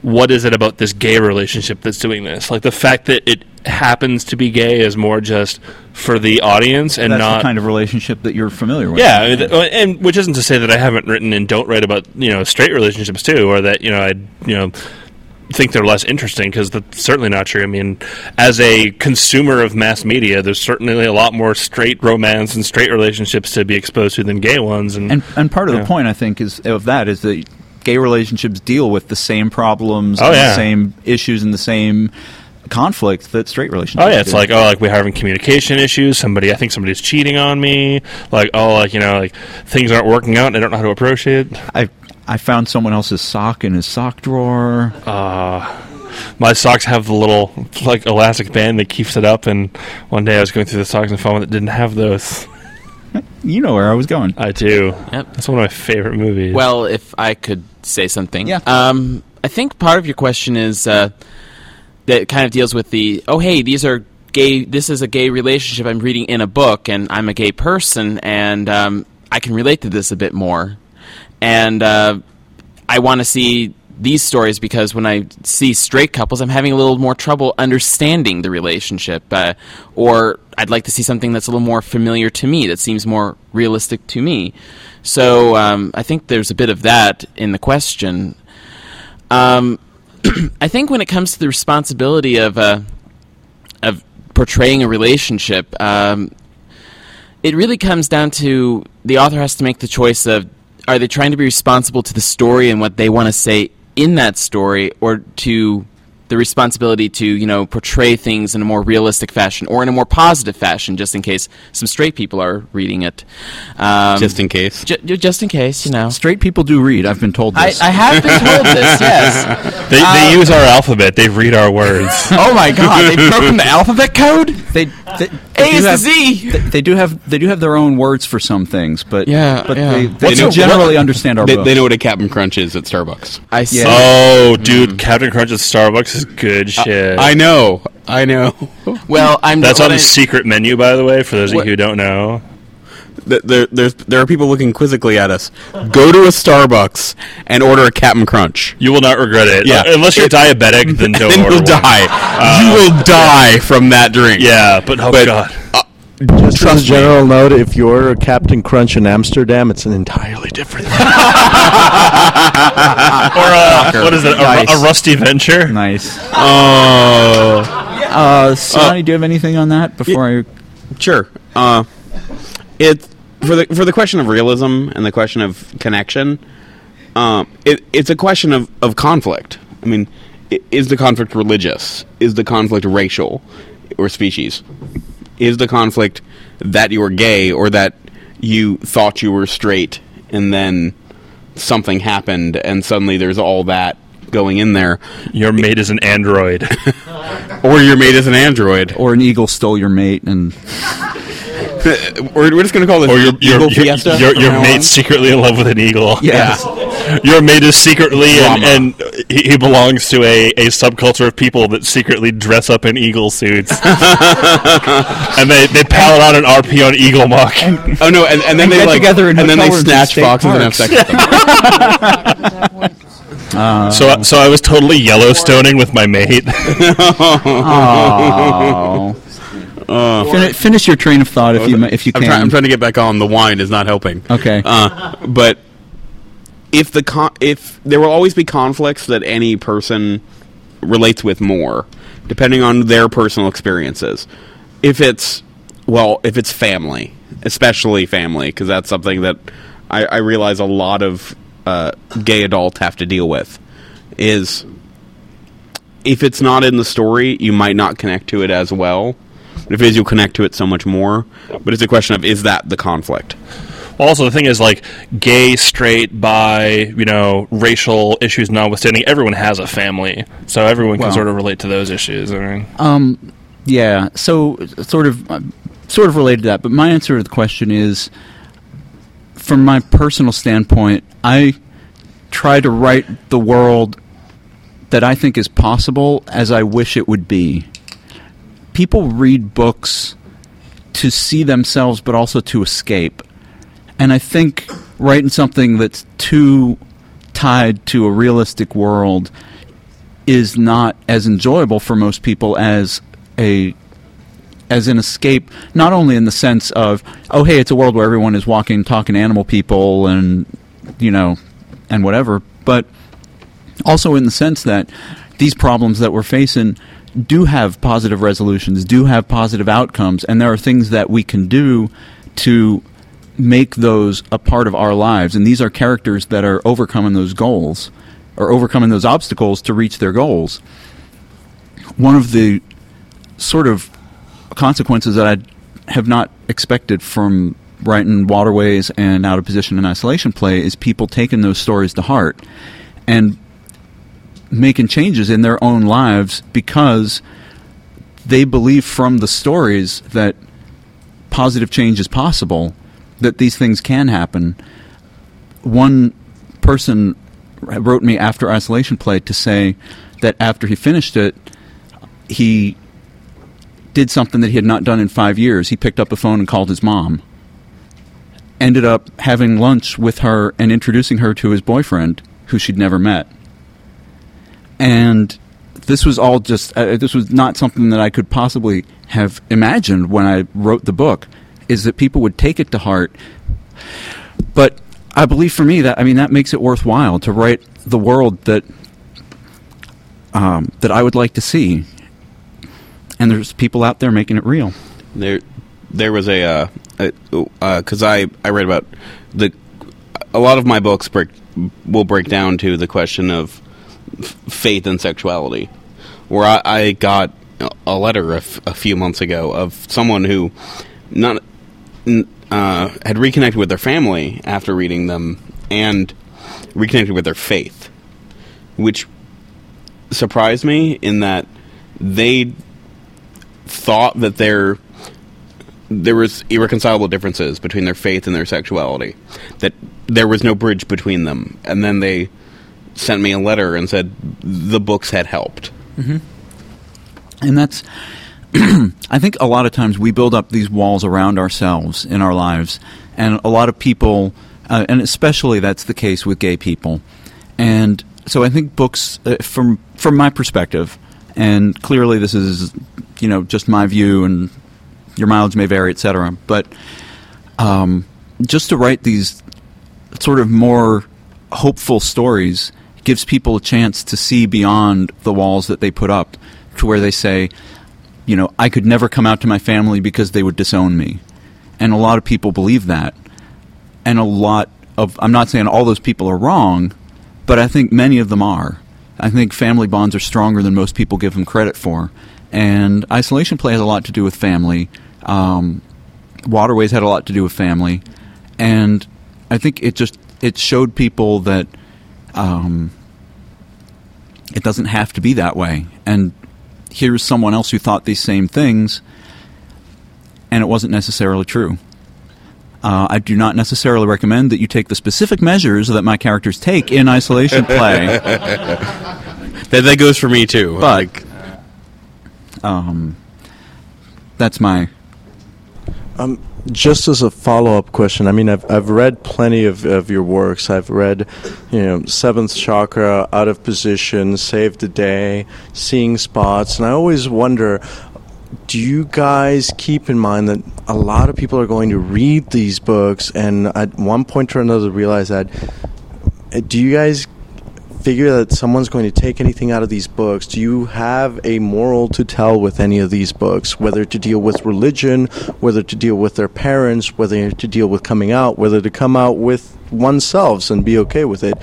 what is it about this gay relationship that's doing this? Like the fact that it happens to be gay is more just for the audience and That's not the kind of relationship that you're familiar with. yeah, th- uh, and which isn't to say that I haven't written and don't write about you know straight relationships too, or that you know I you know think they're less interesting because that's certainly not true. I mean, as a consumer of mass media, there's certainly a lot more straight romance and straight relationships to be exposed to than gay ones. And And and part of Yeah. the point I think is of that is that gay relationships deal with the same problems, Oh, and yeah. the same issues, and the same conflict that straight relationships. Oh yeah, it's do. like oh like we're having communication issues. Somebody I think somebody's cheating on me. Like oh like you know like things aren't working out and I don't know how to approach it. I I found someone else's sock in his sock drawer. Uh, my socks have the little like elastic band that keeps it up, and one day I was going through the socks and found one that didn't have those. (laughs) You know where I was going. I do. Yep. That's one of my favorite movies. Well, if I could say something. Yeah. Um, I think part of your question is uh, that kind of deals with the oh hey these are gay this is a gay relationship I'm reading in a book and I'm a gay person and um, I can relate to this a bit more and uh, I want to see these stories because when I see straight couples I'm having a little more trouble understanding the relationship uh, or I'd like to see something that's a little more familiar to me that seems more realistic to me. So um, I think there's a bit of that in the question. Um, (clears throat) I think when it comes to the responsibility of uh, of portraying a relationship, um, it really comes down to the author has to make the choice of are they trying to be responsible to the story and what they want to say in that story, or to the responsibility to you know portray things in a more realistic fashion or in a more positive fashion, just in case some straight people are reading it. Um, Just in case. ju- ju- just in case, you know. Straight people do read. I've been told this. I have been told this. (laughs) Yes. They, they use our alphabet. They read our words. Oh my God! They've broken (laughs) the alphabet code. They, they, A is do to have, Z. They, they do have they do have their own words for some things, but Yeah, but yeah. they, they What's a- generally what- understand our They, book. they know what a Captain Crunch is at Starbucks. I see. Yeah. Oh, mm-hmm. dude, Captain Crunch at Starbucks is good shit. I know. I know. Well, I'm. That's on I- the secret menu, by the way, for those of you who don't know. Th- there, there's, there are people looking quizzically at us. Go to a Starbucks and order a Captain Crunch. You will not regret it. Yeah. Uh, unless you're It- diabetic, then (laughs) don't then order you'll one. die. you will die from that drink. Yeah, but oh But- god. Just as Trust a me. general note, if you're a Captain Crunch in Amsterdam, it's an entirely different. Thing. (laughs) Or uh, what is it? A, Nice. a rusty venture? nice. Oh, Uh, Sonny, do you have anything on that before I? sure. Uh, it for the for the question of realism and the question of connection. Um, it, it's a question of, of conflict. I mean, is the conflict religious? Is the conflict racial or species? Is the conflict that you were gay or that you thought you were straight and then something happened and suddenly there's all that going in there? Your mate is an android. (laughs) Or your mate is an android. Or an eagle stole your mate, and (laughs) We're, we're just going to call this or your your, Eagle your, Fiesta. your, from your mate's on. secretly in love with an eagle. yes, (laughs) Your mate is secretly and, and he, he belongs to a, a subculture of people that secretly dress up in eagle suits. (laughs) (laughs) and they, they pal on an RP on Eagle Muck. Oh no! And, and then And they get like, together and then they hotel rooms in snatch state foxes and have sex. with them. Uh, So, so I was totally Yellowstoning with my mate. oh. Fin- finish your train of thought if you if you I'm, can. try- I'm trying to get back on. The wine is not helping. Okay. Uh, but if the con- if there will always be conflicts that any person relates with more, depending on their personal experiences. If it's well, if it's family, especially family, because that's something that I, I realize a lot of uh, gay adults have to deal with. Is if it's not in the story, you might not connect to it as well. If it is, you'll connect to it so much more. But it's a question of is that the conflict? Also, the thing is, like, gay, straight, bi, you know, racial issues notwithstanding, everyone has a family, so everyone can Well- sort of relate to those issues. I mean, Um, yeah. So, sort of, uh, sort of related to that. But my answer to the question is, from my personal standpoint, I try to write the world that I think is possible as I wish it would be. People read books to see themselves, but also to escape. And I think writing something that's too tied to a realistic world is not as enjoyable for most people as a as an escape not only in the sense of oh hey it's a world where everyone is walking talking animal people and you know and whatever but also in the sense that these problems that we're facing do have positive resolutions do have positive outcomes and there are things that we can do to make those a part of our lives. And these are characters that are overcoming those goals or overcoming those obstacles to reach their goals. One of the sort of consequences that I have not expected from writing Waterways and Out of Position and Isolation Play is people taking those stories to heart. And making changes in their own lives because they believe from the stories that positive change is possible, that these things can happen. One person wrote me after Isolation Play to say that after he finished it, he did something that he had not done in five years. He picked up a phone and called his mom. Ended up having lunch with her and introducing her to his boyfriend, who she'd never met. And this was all just, uh, this was not something that I could possibly have imagined when I wrote the book, is that people would take it to heart. But I believe for me that, I mean, that makes it worthwhile to write the world that, um, that I would like to see and there's people out there making it real. There, there was a because I I read about the a lot of my books break will break down to the question of faith and sexuality. where I, I got a letter a, f- a few months ago of someone who not uh, had reconnected with their family after reading them and reconnected with their faith, which surprised me in that they thought that there there was irreconcilable differences between their faith and their sexuality that there was no bridge between them and then they sent me a letter and said the books had helped Mm-hmm. And that's, (clears throat) I think a lot of times we build up these walls around ourselves in our lives, and a lot of people, uh, and especially that's the case with gay people. And so I think books, uh, from from my perspective, and clearly this is, you know, just my view, and your mileage may vary, etc. But um, just to write these sort of more hopeful stories gives people a chance to see beyond the walls that they put up to where they say, you know, I could never come out to my family because they would disown me. And a lot of people believe that. And a lot of, I'm not saying all those people are wrong, but I think many of them are. I think family bonds are stronger than most people give them credit for. And isolation play has a lot to do with family. Um, Waterways had a lot to do with family. And I think it just, it showed people that um, it doesn't have to be that way. And here's someone else who thought these same things, and it wasn't necessarily true. Uh, I do not necessarily recommend that you take the specific measures that my characters take in isolation (laughs) play. that that goes for me too. But um, that's my Um, just as a follow up question, I mean, I've, I've read plenty of, of your works. I've read, you know, Seventh Chakra, Out of Position, Save the Day, Seeing Spots, and I always wonder do you guys keep in mind that a lot of people are going to read these books and at one point or another realize that? uh, Do you guys figure that someone's going to take anything out of these books, do you have a moral to tell with any of these books? Whether to deal with religion, whether to deal with their parents, whether to deal with coming out, whether to come out with oneself and be okay with it,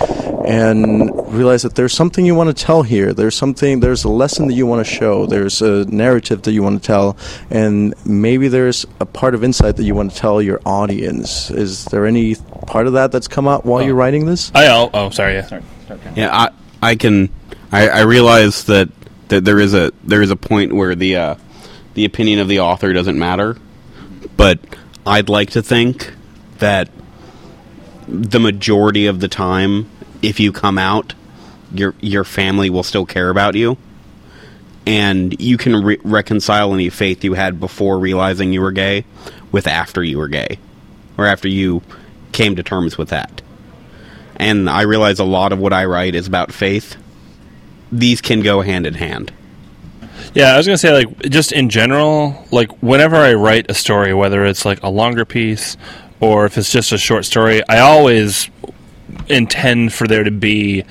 and realize that there's something you want to tell here. There's something, there's a lesson that you want to show. There's a narrative that you want to tell, and maybe there's a part of insight that you want to tell your audience. Is there any part of that that's come out while oh. you're writing this? I oh, oh sorry yeah. Yeah, I I can I, I realize that, that there is a there is a point where the uh, the opinion of the author doesn't matter, but I'd like to think that the majority of the time, if you come out, your your family will still care about you, and you can re- reconcile any faith you had before realizing you were gay with after you were gay, or after you came to terms with that and I realize a lot of what I write is about faith. These can go hand in hand. Yeah, I was gonna say like just in general, like whenever I write a story, whether it's like a longer piece or if it's just a short story, I always intend for there to be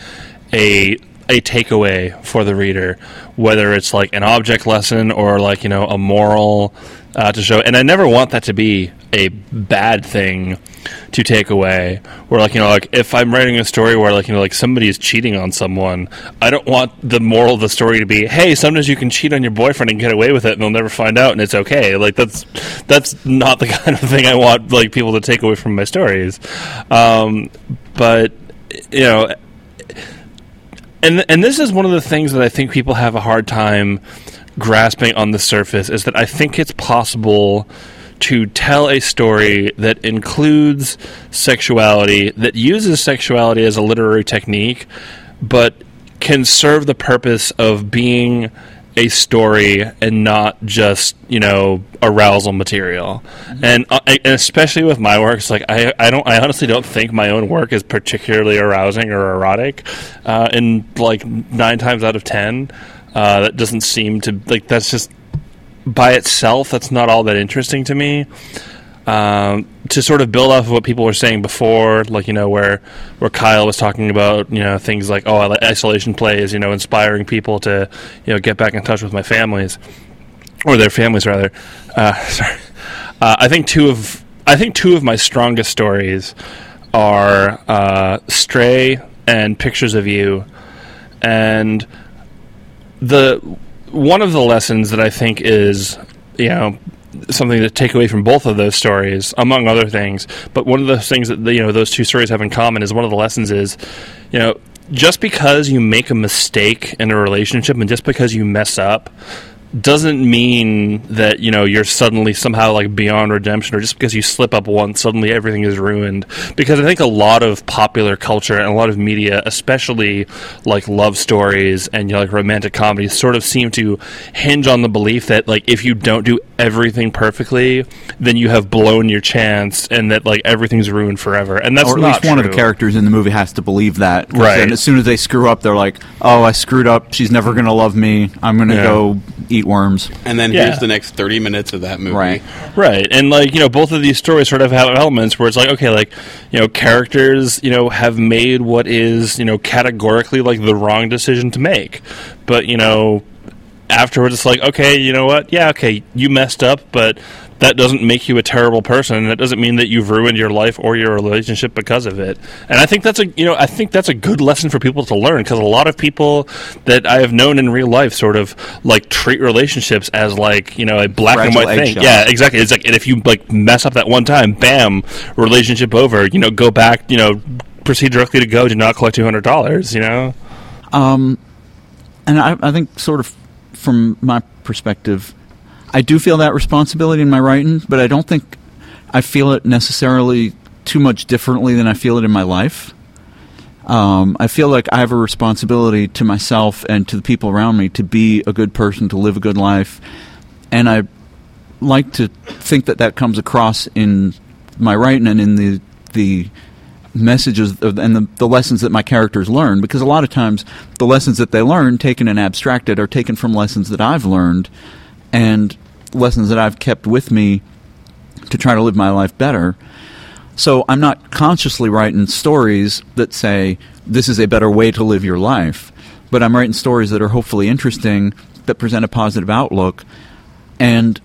a a takeaway for the reader, whether it's like an object lesson or like you know a moral uh, to show. And I never want that to be a bad thing to take away. Where like you know like if I'm writing a story where like you know like somebody is cheating on someone, I don't want the moral of the story to be, hey, sometimes you can cheat on your boyfriend and get away with it, and they'll never find out, and it's okay. Like that's that's not the (laughs) kind of thing I want like people to take away from my stories. Um, but you know and and this is one of the things that I think people have a hard time grasping on the surface is that I think it's possible to tell a story that includes sexuality that uses sexuality as a literary technique but can serve the purpose of being a story and not just you know arousal material. And, uh, and especially with my works like I, I don't I honestly don't think my own work is particularly arousing or erotic. Uh, and like nine times out of ten uh, that doesn't seem to like that's just by itself that's not all that interesting to me um, to sort of build off of what people were saying before, like you know where where Kyell was talking about you know things like oh isolation plays, you know inspiring people to you know get back in touch with my families or their families rather. Uh, (laughs) sorry, uh, I think two of I think two of my strongest stories are uh, Stray and Pictures of You, and the one of the lessons that I think is you know something to take away from both of those stories, among other things. But one of the things that you know those two stories have in common is one of the lessons is you know just because you make a mistake in a relationship and just because you mess up doesn't mean that you know you're suddenly somehow like beyond redemption or just because you slip up once suddenly everything is ruined because i think a lot of popular culture and a lot of media especially like love stories and you know, like romantic comedies sort of seem to hinge on the belief that like if you don't do everything perfectly then you have blown your chance and that like everything's ruined forever and that's or at least one of the characters in the movie has to believe that Right. and as soon as they screw up, they're like, "Oh, I screwed up. She's never going to love me. I'm going to Yeah. go eat worms." And then Yeah. here's the next 30 minutes of that movie. Right. Right. And like, you know, both of these stories sort of have elements where it's like, okay, like, you know, characters, you know, have made what is, you know, categorically like the wrong decision to make. But, you know, afterwards it's like, okay, you know what? Yeah, okay, you messed up, but that doesn't make you a terrible person. and That doesn't mean that you've ruined your life or your relationship because of it. And I think that's a, you know, I think that's a good lesson for people to learn because a lot of people that I have known in real life sort of like treat relationships as like, you know, a black and white thing. eggshell. Yeah, exactly. It's like, and if you like mess up that one time, bam, relationship over. You know, go back. You know, proceed directly to go. Do not collect two hundred dollars. You know. Um, and I, I think, sort of, from my perspective, I do feel that responsibility in my writing, but I don't think I feel it necessarily too much differently than I feel it in my life. Um, I feel like I have a responsibility to myself and to the people around me to be a good person, to live a good life, and I like to think that that comes across in my writing and in the the messages and the, the lessons that my characters learn because a lot of times the lessons that they learn taken and abstracted are taken from lessons that I've learned and lessons that I've kept with me to try to live my life better. So I'm not consciously writing stories that say this is a better way to live your life, but I'm writing stories that are hopefully interesting that present a positive outlook and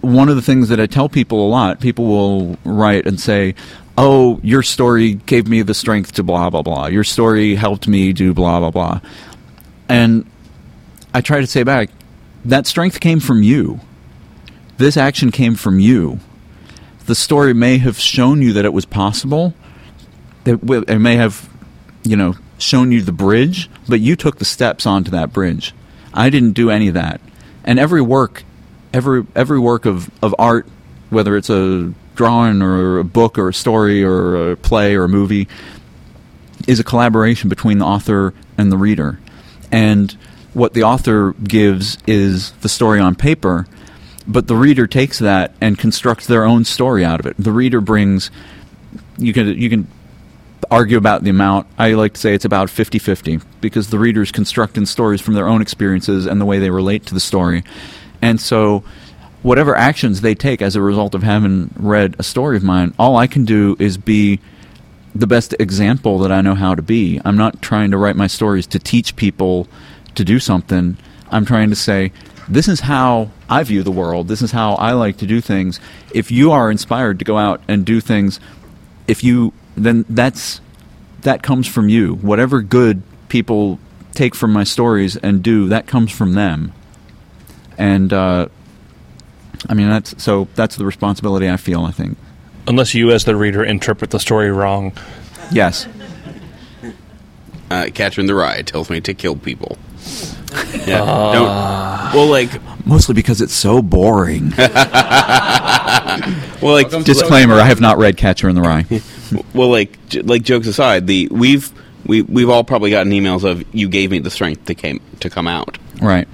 one of the things that I tell people a lot, people will write and say, "Oh, your story gave me the strength to blah blah blah. Your story helped me do blah blah blah." And I try to say back, that strength came from you. This action came from you. The story may have shown you that it was possible. It, may have, you know, shown you the bridge, but you took the steps onto that bridge. I didn't do any of that. And every work every every work of, of art, whether it's a drawing or a book or a story or a play or a movie, is a collaboration between the author and the reader. And what the author gives is the story on paper, but the reader takes that and constructs their own story out of it. The reader brings you can you can argue about the amount. I like to say it's about 50-50 because the readers constructing stories from their own experiences and the way they relate to the story. And so whatever actions they take as a result of having read a story of mine, all I can do is be the best example that I know how to be. I'm not trying to write my stories to teach people to do something. I'm trying to say, this is how I view the world. This is how I like to do things. If you are inspired to go out and do things, if you then that's that comes from you. Whatever good people take from my stories and do, that comes from them. And uh, I mean that's so that's the responsibility I feel. I think. Unless you, as the reader, interpret the story wrong. Yes. Uh, Catcher the Rye tells me to kill people. (laughs) Yeah. Don't. Well, like. Mostly because it's so boring. (laughs) well, like Disclaimer: I have not read Catcher in the Rye. (laughs) well, like j- like jokes aside, the we've we we've all probably gotten emails of you gave me the strength to came to come out, Right.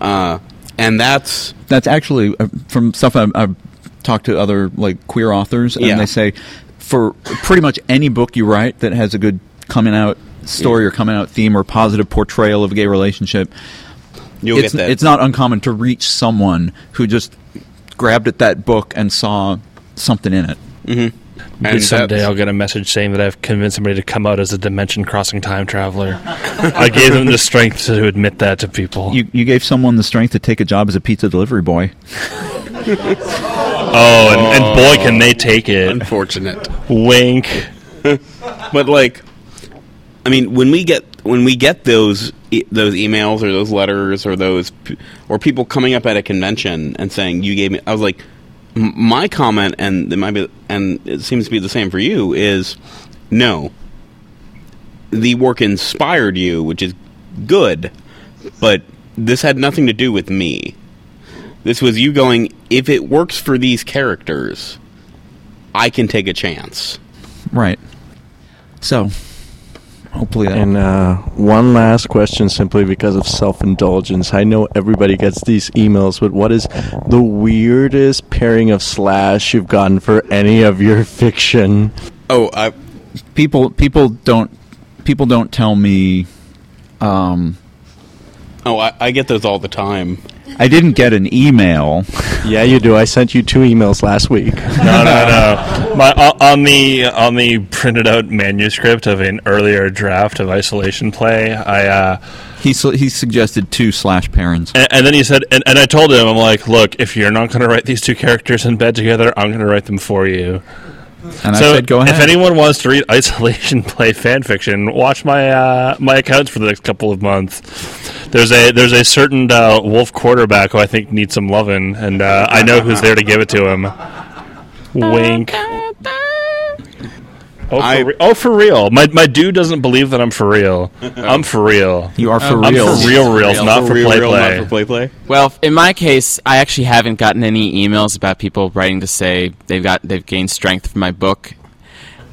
uh, and that's That's actually uh, from stuff I've, I've talked to other like queer authors, and Yeah. they say for pretty much any book you write that has a good coming out story or coming out theme or positive portrayal of a gay relationship, You'll it's, get that. it's not uncommon to reach someone who just grabbed at that book and saw something in it. mm-hmm. Maybe someday I'll get a message saying that I've convinced somebody to come out as a dimension crossing time traveler. I gave them the strength to admit that to people. You you gave someone the strength to take a job as a pizza delivery boy. (laughs) oh, and, and boy, can they take it. Unfortunate. Wink. but like, I mean, when we get when we get those e- those emails or those letters or those p- or people coming up at a convention and saying you gave me. I was like, m- my comment, and it might be, and it seems to be the same for you. Is no, the work inspired you, which is good, but this had nothing to do with me. This was you going, if it works for these characters, I can take a chance. Right. So, hopefully that. And uh, one last question, simply because of self indulgence. I know everybody gets these emails, but what is the weirdest pairing of slash you've gotten for any of your (laughs) fiction? Oh, I, people people don't people don't tell me. Um, oh, I, I get those all the time. I didn't get an email. Yeah, you do. I sent you two emails last week. (laughs) No, no, no. My o- on the on the printed out manuscript of an earlier draft of Isolation Play, I uh, He su- he suggested two slash parents. and, and then he said, and, and I told him, I'm like, look, if you're not going to write these two characters in bed together, I'm going to write them for you. And so I said, "Go ahead." if anyone wants to read (laughs) Isolation Play fan fiction, watch my uh, my accounts for the next couple of months. There's a there's a certain uh, Wolf quarterback who I think needs some loving, and uh, I know who's there to give it to him. Wink. Oh, for, I- re- oh, for real. My my dude doesn't believe that I'm for real. (laughs) I'm for real. You are for real. I'm real. for real, reals, not for real, play, real, play. not for play play. Well, in my case, I actually haven't gotten any emails about people writing to say they've got they've gained strength from my book.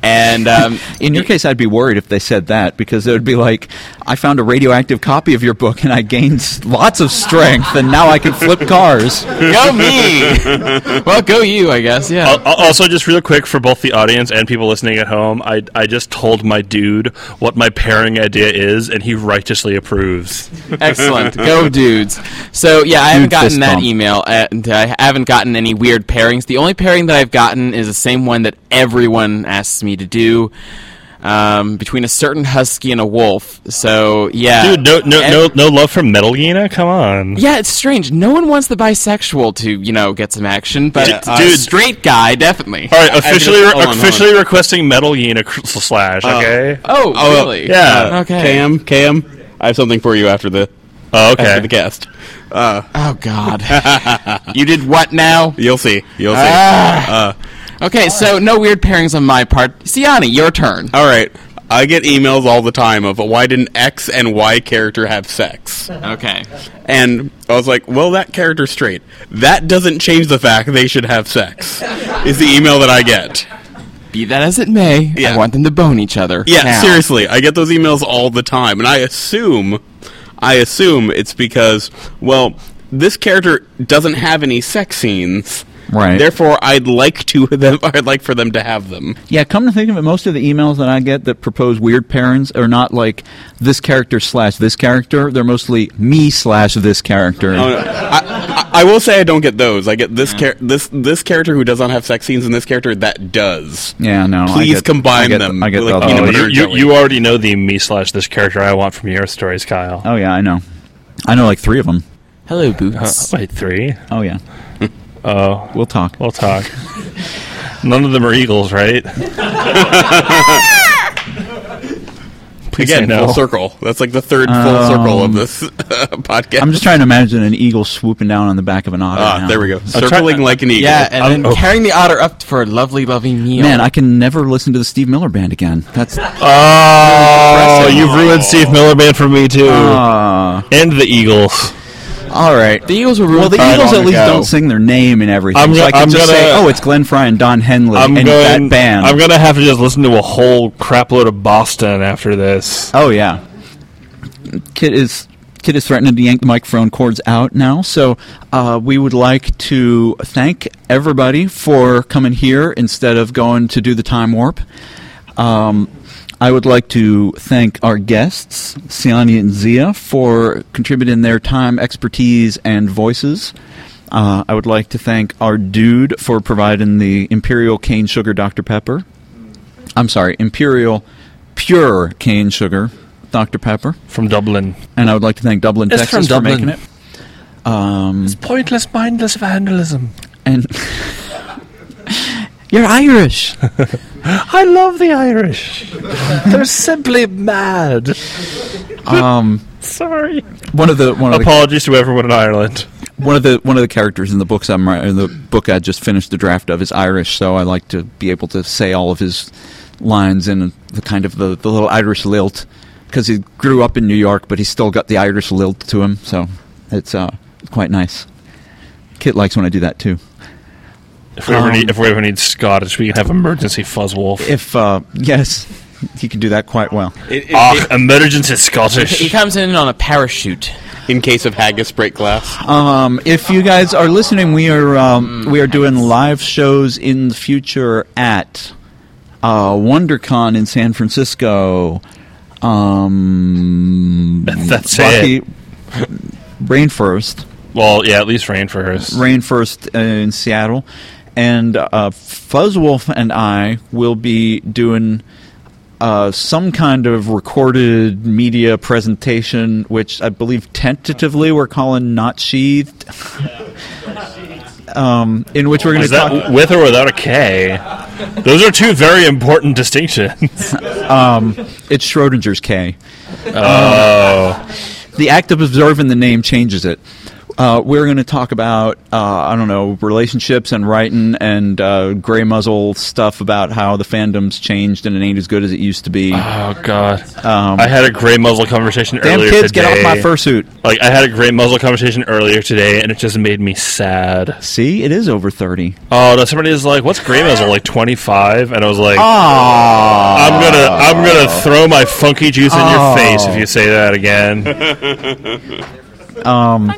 And um, (laughs) In your case, I'd be worried if they said that because it would be like, I found a radioactive copy of your book and I gained lots of strength and now I can flip cars. go me. well, go you, I guess. Yeah. Al- al- Also, just real quick for both the audience and people listening at home, I, I just told my dude what my pairing idea is, and he righteously approves. Excellent. Go dudes. So yeah, I haven't Dude fist gotten that bump. email, and I haven't gotten any weird pairings. The only pairing that I've gotten is the same one that everyone asks me to do. Um, between a certain husky and a wolf. So yeah, Dude, no, no, And- no, no love for Metal Gear? Come on. Yeah, it's strange. No one wants the bisexual to, you know, get some action, but Yeah, a dude. straight guy definitely. All right, officially, hold on, on. officially requesting Metal Gear slash. Okay. Oh, Oh, really? yeah. Okay. Cam, Cam, I have something for you after the Oh, okay. after the cast. Uh, Oh God. (laughs) you did what now? you'll see. You'll see. Ah. Okay, so no weird pairings on my part. Siani, your turn. All right. I get emails all the time of why didn't X and Y character have sex? Okay. And I was like, well, that character's straight. That doesn't change the fact they should have sex. Is the email that I get. Be that as it may, Yeah. I want them to bone each other. Yeah, Now. seriously, I get those emails all the time, and I assume, I assume it's because, well, this character doesn't have any sex scenes, Right. Therefore, I'd like to (laughs) them. I'd like for them to have them. Yeah, come to think of it, most of the emails that I get that propose weird pairings are not like this character slash this character. They're mostly me slash this character. Oh, no. I, I, I will say I don't get those. I get this char- this this character who does not have sex scenes, and this character that does. Yeah, no. I Please get- combine I get, them I get with, the like, other peanut Oh, one. butter you, you, you already know the me slash this character I want from your stories, Kyell. Oh yeah, I know. I know like three of them. Hello, Uh, Boots. wait, three? Oh yeah, Oh, we'll talk. we'll talk. None of them are eagles, right? (laughs) Please say Again, no. full circle. That's like the third full circle of this uh, podcast. I'm just trying to imagine an eagle swooping down on the back of an otter. Ah, now. there we go. try- Circling like an eagle. Yeah, and then oh. carrying the otter up for a lovely, lovely meal. Man, I can never listen to the Steve Miller Band again. That's (laughs) Oh, you've ruined Steve Miller Band for me too, uh, and the Eagles. All right. the Eagles were Well, the Eagles at least don't sing their name and everything. I'm so I can I'm just say, gonna- "Oh, it's Glenn Frey and Don Henley I'm and going. that band." I'm gonna have to just listen to a whole crapload of Boston after this. Oh yeah, Kit is Kit is threatening to yank the microphone cords out now. So uh, we would like to thank everybody for coming here instead of going to do the time warp. Um, I would like to thank our guests, Siani and Zia, for contributing their time, expertise, and voices. Uh, I would like to thank our dude for providing the Imperial Cane Sugar Dr. Pepper. I'm sorry, Imperial Pure Cane Sugar Dr. Pepper. From Dublin. And I would like to thank Dublin, It's Texas, from for making it. Um, Pointless, mindless vandalism. and (laughs) you're Irish. (laughs) I love the Irish. They're simply mad. Um, (laughs) Sorry. One of the one of the Apologies to everyone in Ireland. one of the one of the characters in the books I'm writing, the book I just finished the draft of is Irish, so I like to be able to say all of his lines in the kind of the, the little Irish lilt because he grew up in New York, but he's still got the Irish lilt to him, so it's uh, quite nice. Kit likes when I do that too. If we ever Um, need, if we ever need Scottish, we can have emergency Fuzzwolf. If uh, yes, he can do that quite well. It- it- Ah, emergency Scottish. He comes in on a parachute. in case of haggis break glass. Um, if you guys are listening, we are um, we are doing live shows in the future at uh, WonderCon in San Francisco. Um, (laughs) That's Rocky, RainFurrest, Well, yeah, at least RainFurrest. Rain first uh, in Seattle, and uh, Fuzzwolf and I will be doing. Uh, some kind of recorded media presentation, which I believe tentatively we're calling "Not Sheathed," (laughs) um, in which we're going to talk. with or without a K? Those are two very important distinctions. (laughs) Um, it's Schrodinger's K. Oh, The act of observing the name changes it. Uh, we're going to talk about uh, I don't know relationships and writing and uh, gray muzzle stuff about how the fandom's changed and it ain't as good as it used to be. oh God! Um, I had a gray muzzle conversation Damn earlier kids, today. get off my fursuit! Like I had a gray muzzle conversation earlier today, and it just made me sad. See, it is over thirty. Oh, no, somebody is like, "What's gray muzzle? Like 25?" And I was like, "I'm gonna, I'm gonna throw my funky juice in your face if you say that again." (laughs) Um,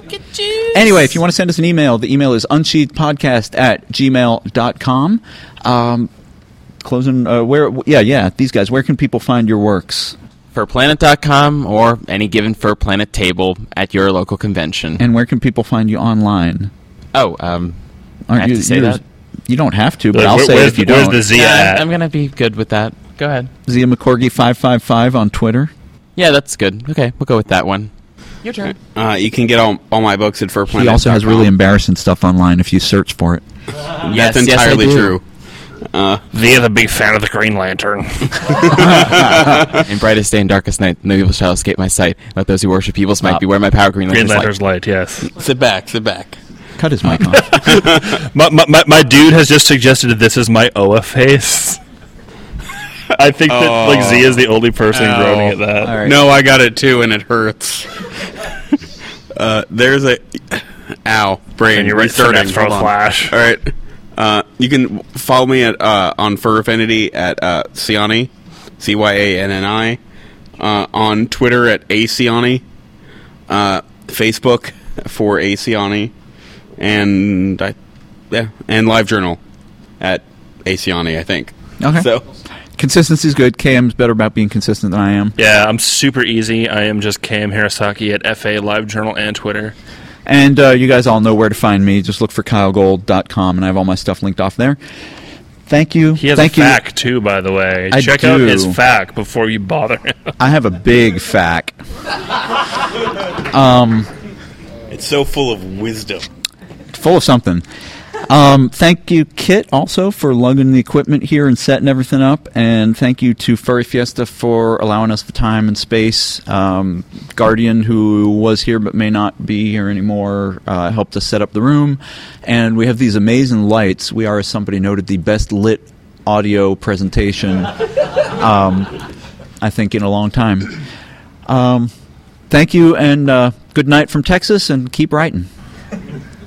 anyway, if you want to send us an email, the email is unsheathedpodcast at gmail.com. Um, closing, uh, where, yeah, yeah, these guys, where can people find your works? FurPlanet.com or any given FurPlanet table at your local convention. And where can people find you online? oh, um, Aren't I have you, to say that? You don't have to, but Like, I'll where- say it if you where's don't. Where's the Z Yeah, at? I'm gonna be good with that. Go ahead. Zia McCorgy five five five on Twitter. Yeah, that's good. Okay, we'll go with that one. Your turn. Uh, you can get all, all my books at FurPlanet. He also has really embarrassing stuff online if you search for it. That's Yes, yes, entirely do. true. Uh, Via the big fan of the Green Lantern. (laughs) (laughs) In brightest day and darkest night, no evil shall escape my sight. Let those who worship evils might Uh, beware my power. Green Green Lantern's light. Lantern's light, yes. sit back, sit back. Cut his mic (laughs) off. My, my, my, my dude has just suggested that this is my Oa face. (laughs) I think that like Z is the only person Ow. groaning at that. All right. No, I got it too, and it hurts. (laughs) uh, there's a ow brain. And you're right, restarting. Sinestro Hold on. Flash. All right. Uh, you can follow me at uh, on Fur Affinity at uh, Ciani, C Y A N N I, uh, on Twitter at Aciani, uh, Facebook for Aciani, and I, yeah, and LiveJournal at Aciani, I think. Okay. So Consistency's good. KM's better about being consistent than I am. Yeah, I'm super easy. I am just Cam Hirosaki at FA Live Journal and Twitter. And uh, you guys all know where to find me. Just look for kyellgold.com, and I have all my stuff linked off there. Thank you. He has Thank a you. FAQ too, by the way. I Check out his FAQ before you bother him. (laughs) I have a big fact. Um, it's so full of wisdom. full of something. Um, thank you, Kit, also for lugging the equipment here and setting everything up, and thank you to Furry Fiesta for allowing us the time and space. Um, Guardian, who was here but may not be here anymore, uh, helped us set up the room, and we have these amazing lights. We are, as somebody noted, the best lit audio presentation. (laughs) Um, I think in a long time. Um, thank you, and uh, good night from Texas, and keep writing.